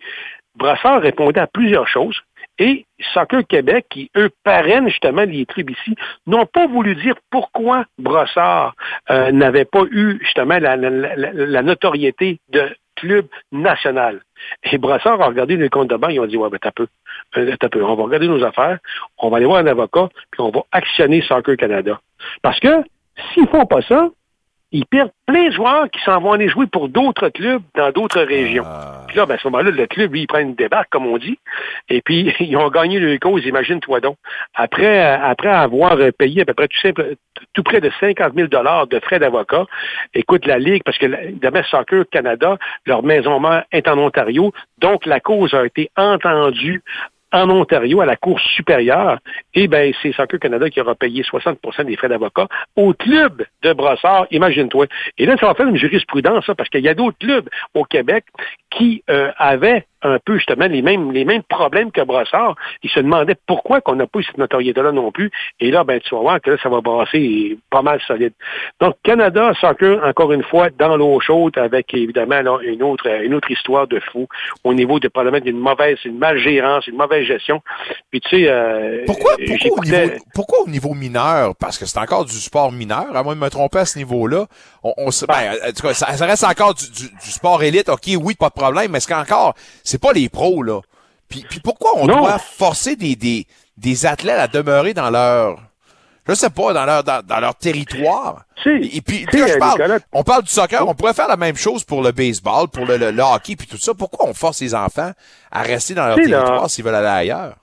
[SPEAKER 25] Brassard répondait à plusieurs choses. Et Soccer Québec, qui, eux, parrainent justement les clubs ici, n'ont pas voulu dire pourquoi Brossard euh, n'avait pas eu justement la notoriété de club national. Et Brossard a regardé les comptes de banque, ils ont dit, ouais, ben, t'as peu. Euh, t'as peu. On va regarder nos affaires, on va aller voir un avocat, puis on va actionner Soccer Canada. Parce que s'ils font pas ça, ils perdent plein de joueurs qui s'en vont aller jouer pour d'autres clubs dans d'autres régions. Puis là, ben, à ce moment-là, le club, lui, il prend une débarque, comme on dit, et puis ils ont gagné le cause, imagine-toi donc. Après, euh, après avoir payé à peu près tout, simple, tout près de 50 000 de frais d'avocat, écoute, la Ligue, parce que demain, Soccer Canada, leur maison mère est en Ontario, donc la cause a été entendue en Ontario à la Cour supérieure, et ben c'est Soccer Canada qui aura payé 60% des frais d'avocat au club de Brossard, imagine-toi. Et là, ça va faire une jurisprudence, ça, parce qu'il y a d'autres clubs au Québec qui euh, avaient un peu justement les mêmes les mêmes problèmes que Brossard. Ils se demandaient pourquoi qu'on n'a pas eu cette notoriété-là non plus. Et là, ben tu vas voir que là, ça va brasser pas mal solide. Donc, Canada, Soccer, encore une fois, dans l'eau chaude, avec évidemment là, une autre une autre histoire de fou au niveau de probablement d'une mauvaise, une malgérance, une mauvaise gestion. Puis tu sais, euh,
[SPEAKER 3] Pourquoi, pourquoi, au niveau, pourquoi au niveau mineur? Parce que c'est encore du sport mineur, à moins de me tromper à ce niveau-là. On, on se- ben, en tout cas, ça, ça reste encore du, du- du sport élite. OK, oui, pas de problème, mais c'est qu'encore, c'est pas les pros, là. Puis, puis pourquoi on
[SPEAKER 25] Non.
[SPEAKER 3] doit forcer des, des, des athlètes à demeurer dans leur, je sais pas, dans leur, dans, dans leur territoire? Et puis,
[SPEAKER 25] si,
[SPEAKER 3] là, je parle,
[SPEAKER 25] Nicolas-
[SPEAKER 3] on parle du soccer, on pourrait faire la même chose pour le baseball, pour le, le- le hockey, puis tout ça. Pourquoi on force les enfants à rester dans leur
[SPEAKER 25] là-
[SPEAKER 3] territoire s'ils veulent aller ailleurs?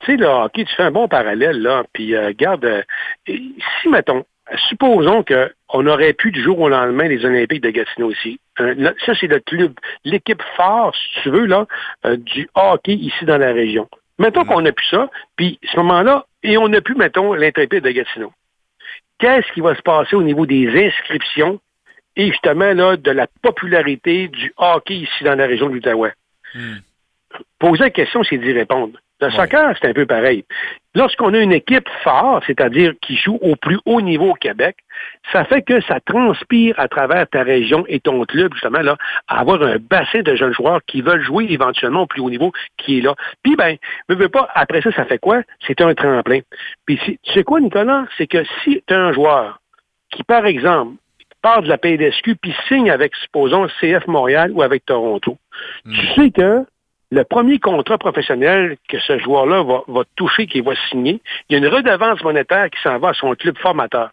[SPEAKER 25] tu sais, le hockey, tu fais un bon parallèle, là, puis euh, regarde, euh, si, mettons, supposons que on aurait pu du jour au lendemain les Olympiques de Gatineau ici. Euh, ça, c'est le club, l'équipe phare, si tu veux, là, euh, du hockey ici dans la région. Mettons qu'on a pu ça, puis à ce moment-là, et on a pu, mettons, l'intrépide de Gatineau. Qu'est-ce qui va se passer au niveau des inscriptions et justement là, de la popularité du hockey ici dans la région de l'Outaouais? Poser la question, c'est d'y répondre. Le soccer, c'est un peu pareil. Lorsqu'on a une équipe phare, c'est-à-dire qui joue au plus haut niveau au Québec, ça fait que ça transpire à travers ta région et ton club, justement, là, à avoir un bassin de jeunes joueurs qui veulent jouer éventuellement au plus haut niveau qui est là. Puis, ben, ne veux pas, après ça, ça fait quoi? C'est un tremplin. Puis, si- tu sais quoi, Nicolas? C'est que si tu as un joueur qui, par exemple, part de la PDSQ puis signe avec, supposons, CF Montréal ou avec Toronto, tu sais que le premier contrat professionnel que ce joueur-là va, va toucher, qu'il va signer, il y a une redevance monétaire qui s'en va à son club formateur.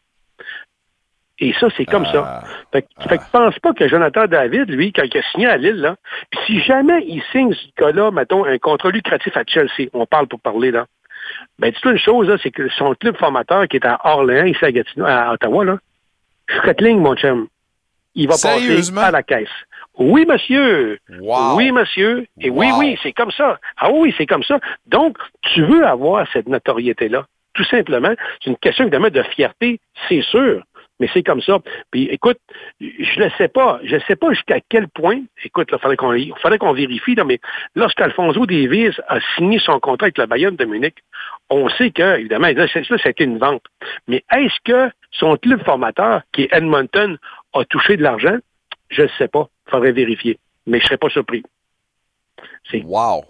[SPEAKER 25] Et ça, c'est comme ça. Fait, que- fait que pense pas que Jonathan David, lui, quand il a signé à Lille, là, si jamais il signe ce gars-là, mettons, un contrat lucratif à Chelsea, on parle pour parler, là, ben, dis-toi une chose, c'est que son club formateur qui est à Orléans, ici à Gatineau, à Ottawa, là, Fretling, mon chum, il va passer à la caisse. Oui, monsieur.
[SPEAKER 3] Wow.
[SPEAKER 25] Oui, monsieur. Et oui,
[SPEAKER 3] Wow.
[SPEAKER 25] oui, c'est comme ça. Ah oui, c'est comme ça. Donc, tu veux avoir cette notoriété-là. Tout simplement. C'est une question évidemment de fierté, c'est sûr. Mais c'est comme ça. Puis écoute, je ne sais pas. Je ne sais pas jusqu'à quel point. Écoute, il fallait qu'on il fallait qu'on vérifie, là, mais lorsqu'Alfonso Davies a signé son contrat avec le Bayern de Munich, on sait que, évidemment, là, ça, c'était une vente. Mais est-ce que son club formateur, qui est Edmonton, a touché de l'argent? Je ne sais pas. Il faudrait vérifier. Mais je ne serais pas surpris. C'est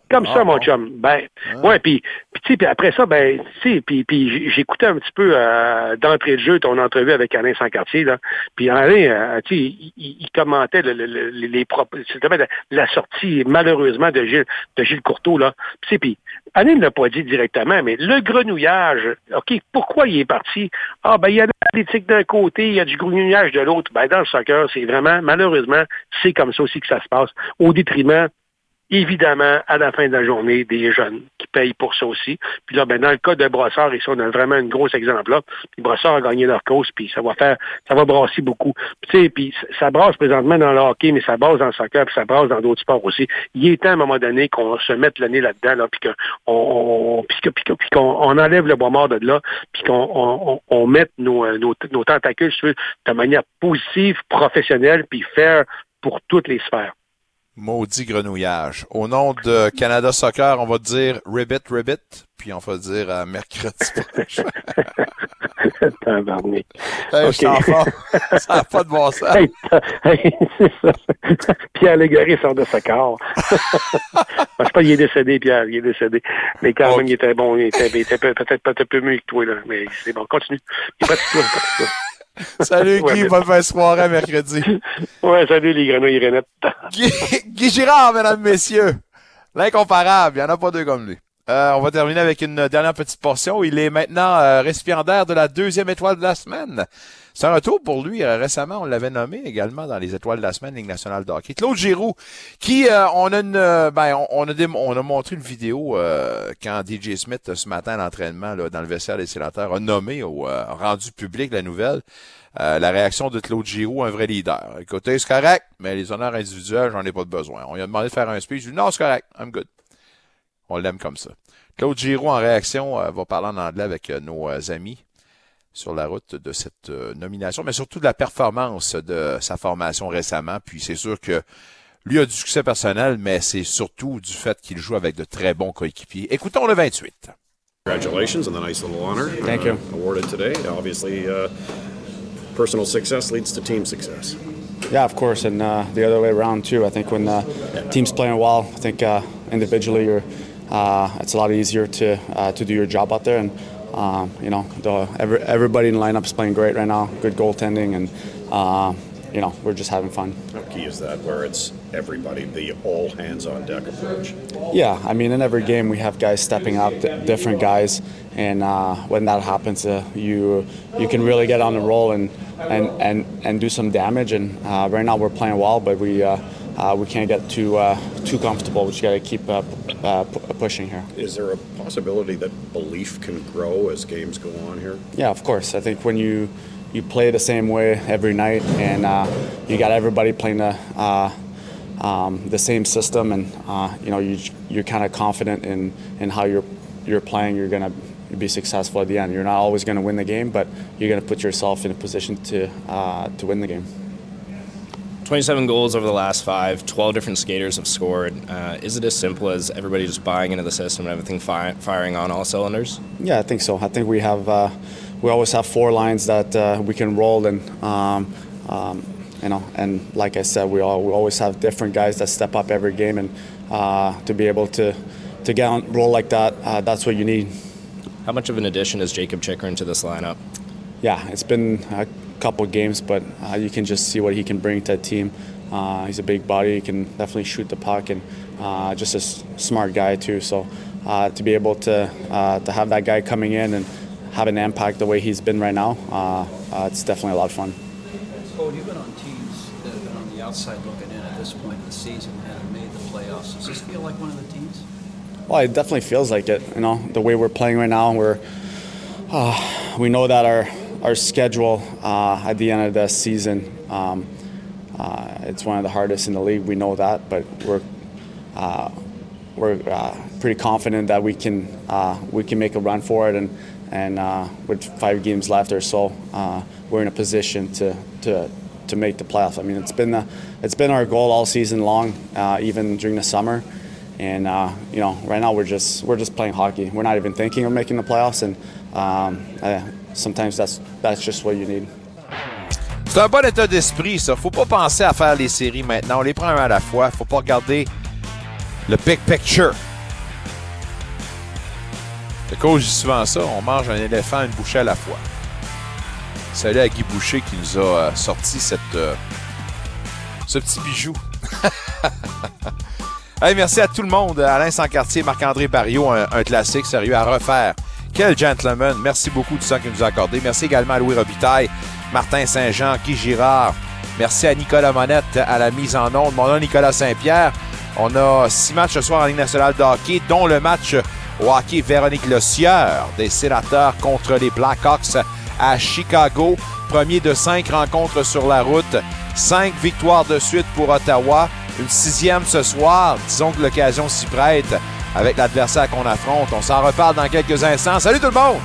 [SPEAKER 25] comme ça, mon chum. Ben, ouais, puis, puis, tu sais, puis après ça, ben, tu sais, puis, puis j'écoutais un petit peu euh, d'entrée de jeu ton entrevue avec Alain Sancartier, là. Puis Alain, euh, tu sais, il, commentait le- le- le- les, propos, la, la sortie, malheureusement, de Gilles, de Gilles Courteau, là. Puis, tu sais, puis Alain ne l'a pas dit directement, mais le grenouillage, OK, pourquoi il est parti? Ah, ben, il y a l'athlétique d'un côté, il y a du grenouillage de l'autre. Ben, dans le soccer, c'est vraiment, malheureusement, c'est comme ça aussi que ça se passe, au détriment évidemment, à la fin de la journée, des jeunes qui payent pour ça aussi. Puis là, ben, dans le cas de Brossard, ici, on a vraiment un gros exemple là. Puis Brossard a gagné leur cause, puis ça va faire, ça va brasser beaucoup. Puis, puis ça brasse présentement dans le hockey, mais ça brasse dans le soccer, puis ça brasse dans d'autres sports aussi. Il est temps, à un moment donné, qu'on se mette le nez là-dedans, là, puis qu'on on, on enlève le bois mort de là, puis qu'on on, on- mette nos, euh, nos, nos tentacules, de manière positive, professionnelle, puis faire pour toutes les sphères.
[SPEAKER 3] Maudit grenouillage. Au nom de Canada Soccer, on va dire ribbit, ribbit, puis on va dire à mercredi prochain.
[SPEAKER 25] Tabarnak.
[SPEAKER 3] Hey,
[SPEAKER 25] Ok.
[SPEAKER 3] je. Ça n'a pas de bon sens.
[SPEAKER 25] Hey, t'as- hey, c'est ça. Pierre Légaré sort de sa corps. Je sais pas, il est décédé, Pierre, il est décédé. Mais quand même, il était bon, il était, peut-être peut-être un peu mieux que toi, là. Mais c'est bon, continue. Il pratique-toi, pratique-toi.
[SPEAKER 3] Salut Guy, bonne fin de soirée mercredi.
[SPEAKER 25] Ouais, salut les grenouilles Renettes.
[SPEAKER 3] Guy, Guy Girard, mesdames, messieurs. L'incomparable, il n'y en a pas deux comme lui. Euh, on va terminer avec une dernière petite portion. Il est maintenant euh, récipiendaire de la deuxième étoile de la semaine. C'est un retour pour lui. Euh, récemment, on l'avait nommé également dans les étoiles de la semaine Ligue nationale de hockey. Claude Giroux, qui euh, on a euh, ben on, a montré une vidéo euh, quand DJ Smith ce matin à l'entraînement dans le vestiaire des sénateurs a nommé au euh, rendu public la nouvelle. La réaction de Claude Giroux, un vrai leader. Écoutez, c'est correct, mais les honneurs individuels, j'en ai pas de besoin. On lui a demandé de faire un speech. Dit non, c'est correct, I'm good. On l'aime comme ça. Claude Giroux, en réaction, va parler en anglais avec nos amis sur la route de cette euh, nomination, mais surtout de la performance de sa formation récemment. Puis c'est sûr que lui a du succès personnel, mais c'est surtout du fait qu'il joue avec de très bons coéquipiers. Écoutons le 28.
[SPEAKER 26] Congratulations on the nice little honor.
[SPEAKER 18] Thank
[SPEAKER 26] uh,
[SPEAKER 18] you.
[SPEAKER 26] Awarded today. Obviously, uh, personal success leads to team success.
[SPEAKER 18] Yeah, of course, and uh, the other way around too. I think when uh, teams playing well, I think uh, individually you're, uh, it's a lot easier to uh, to do your job out there. And um, you know, the, every, everybody in the lineup is playing great right now. Good goaltending, and uh, you know, we're just having fun.
[SPEAKER 26] How key is that, where it's everybody, the all hands on deck approach?
[SPEAKER 18] Yeah, I mean, in every game we have guys stepping up, d- different guys, and uh, when that happens, uh, you you can really get on the roll and and and, and do some damage. And uh, right now we're playing well, but we uh, uh, we can't get too uh, too comfortable. We just got to keep uh, uh, pu- pushing here.
[SPEAKER 26] Is there a possibility that belief can grow as games go on here?
[SPEAKER 18] Yeah, of course. I think when you you play the same way every night, and uh, you got everybody playing the uh, um, the same system, and uh, you know you you're kind of confident in in how you're you're playing. You're gonna be successful at the end. You're not always going to win the game, but you're going to put yourself in a position to uh, to win the game.
[SPEAKER 6] 27 goals over the last five, 12 different skaters have scored. Uh, is it as simple as everybody just buying into the system and everything fi- firing on all cylinders?
[SPEAKER 18] Yeah, I think so. I think we have uh, we always have four lines that uh, we can roll and um, um, you know and like I said, we all we always have different guys that step up every game and uh, to be able to to get on roll like that, uh, that's what you need.
[SPEAKER 6] How much of an addition is Jacob Chikrin to this lineup?
[SPEAKER 18] Yeah, it's been a couple games, but uh, you can just see what he can bring to a team. Uh, he's a big body. He can definitely shoot the puck, and uh, just a s- smart guy too. So uh, to be able to uh, to have that guy coming in and have an impact the way he's been right now, uh, uh, it's definitely a lot of fun.
[SPEAKER 27] Cole, you've been on teams that have been on the outside looking in at this point in the season and have made the playoffs. Does this feel like one of the teams?
[SPEAKER 18] Well, it definitely feels like it. You know, the way we're playing right now, we're uh, we know that our our schedule uh, at the end of the season, um, uh, it's one of the hardest in the league. We know that, but we're uh, we're uh, pretty confident that we can uh, we can make a run for it, and and uh, with five games left or so, we're in a position to to to make the playoffs. I mean, it's been the, it's been our goal all season long, even during the summer. And you know, right now we're just we're just playing hockey. We're not even thinking of making the playoffs, and um, sometimes that's that's just what you need.
[SPEAKER 3] C'est un bon état d'esprit, ça. Faut pas penser à faire les séries maintenant. On les prend un à la fois. Faut pas regarder le big picture. Le coach dit souvent ça. On mange un éléphant une bouchée à la fois. Salut à Guy Boucher qui nous a euh, sorti cette, euh, ce petit bijou. Hey, merci à tout le monde. Alain Sancartier, Marc-André Barriot, un, un classique sérieux à refaire. Quel gentleman. Merci beaucoup du temps qu'il nous a accordé. Merci également à Louis Robitaille, Martin Saint-Jean, Guy Girard. Merci à Nicolas Monette à la mise en onde. Mon nom Nicolas Saint-Pierre. On a six matchs ce soir en Ligue nationale de hockey, dont le match au hockey Véronique Le Sieur des sénateurs contre les Blackhawks à Chicago. Premier de cinq rencontres sur la route. Cinq victoires de suite pour Ottawa. Une sixième ce soir. Disons que l'occasion s'y prête avec l'adversaire qu'on affronte. On s'en reparle dans quelques instants. Salut tout le monde!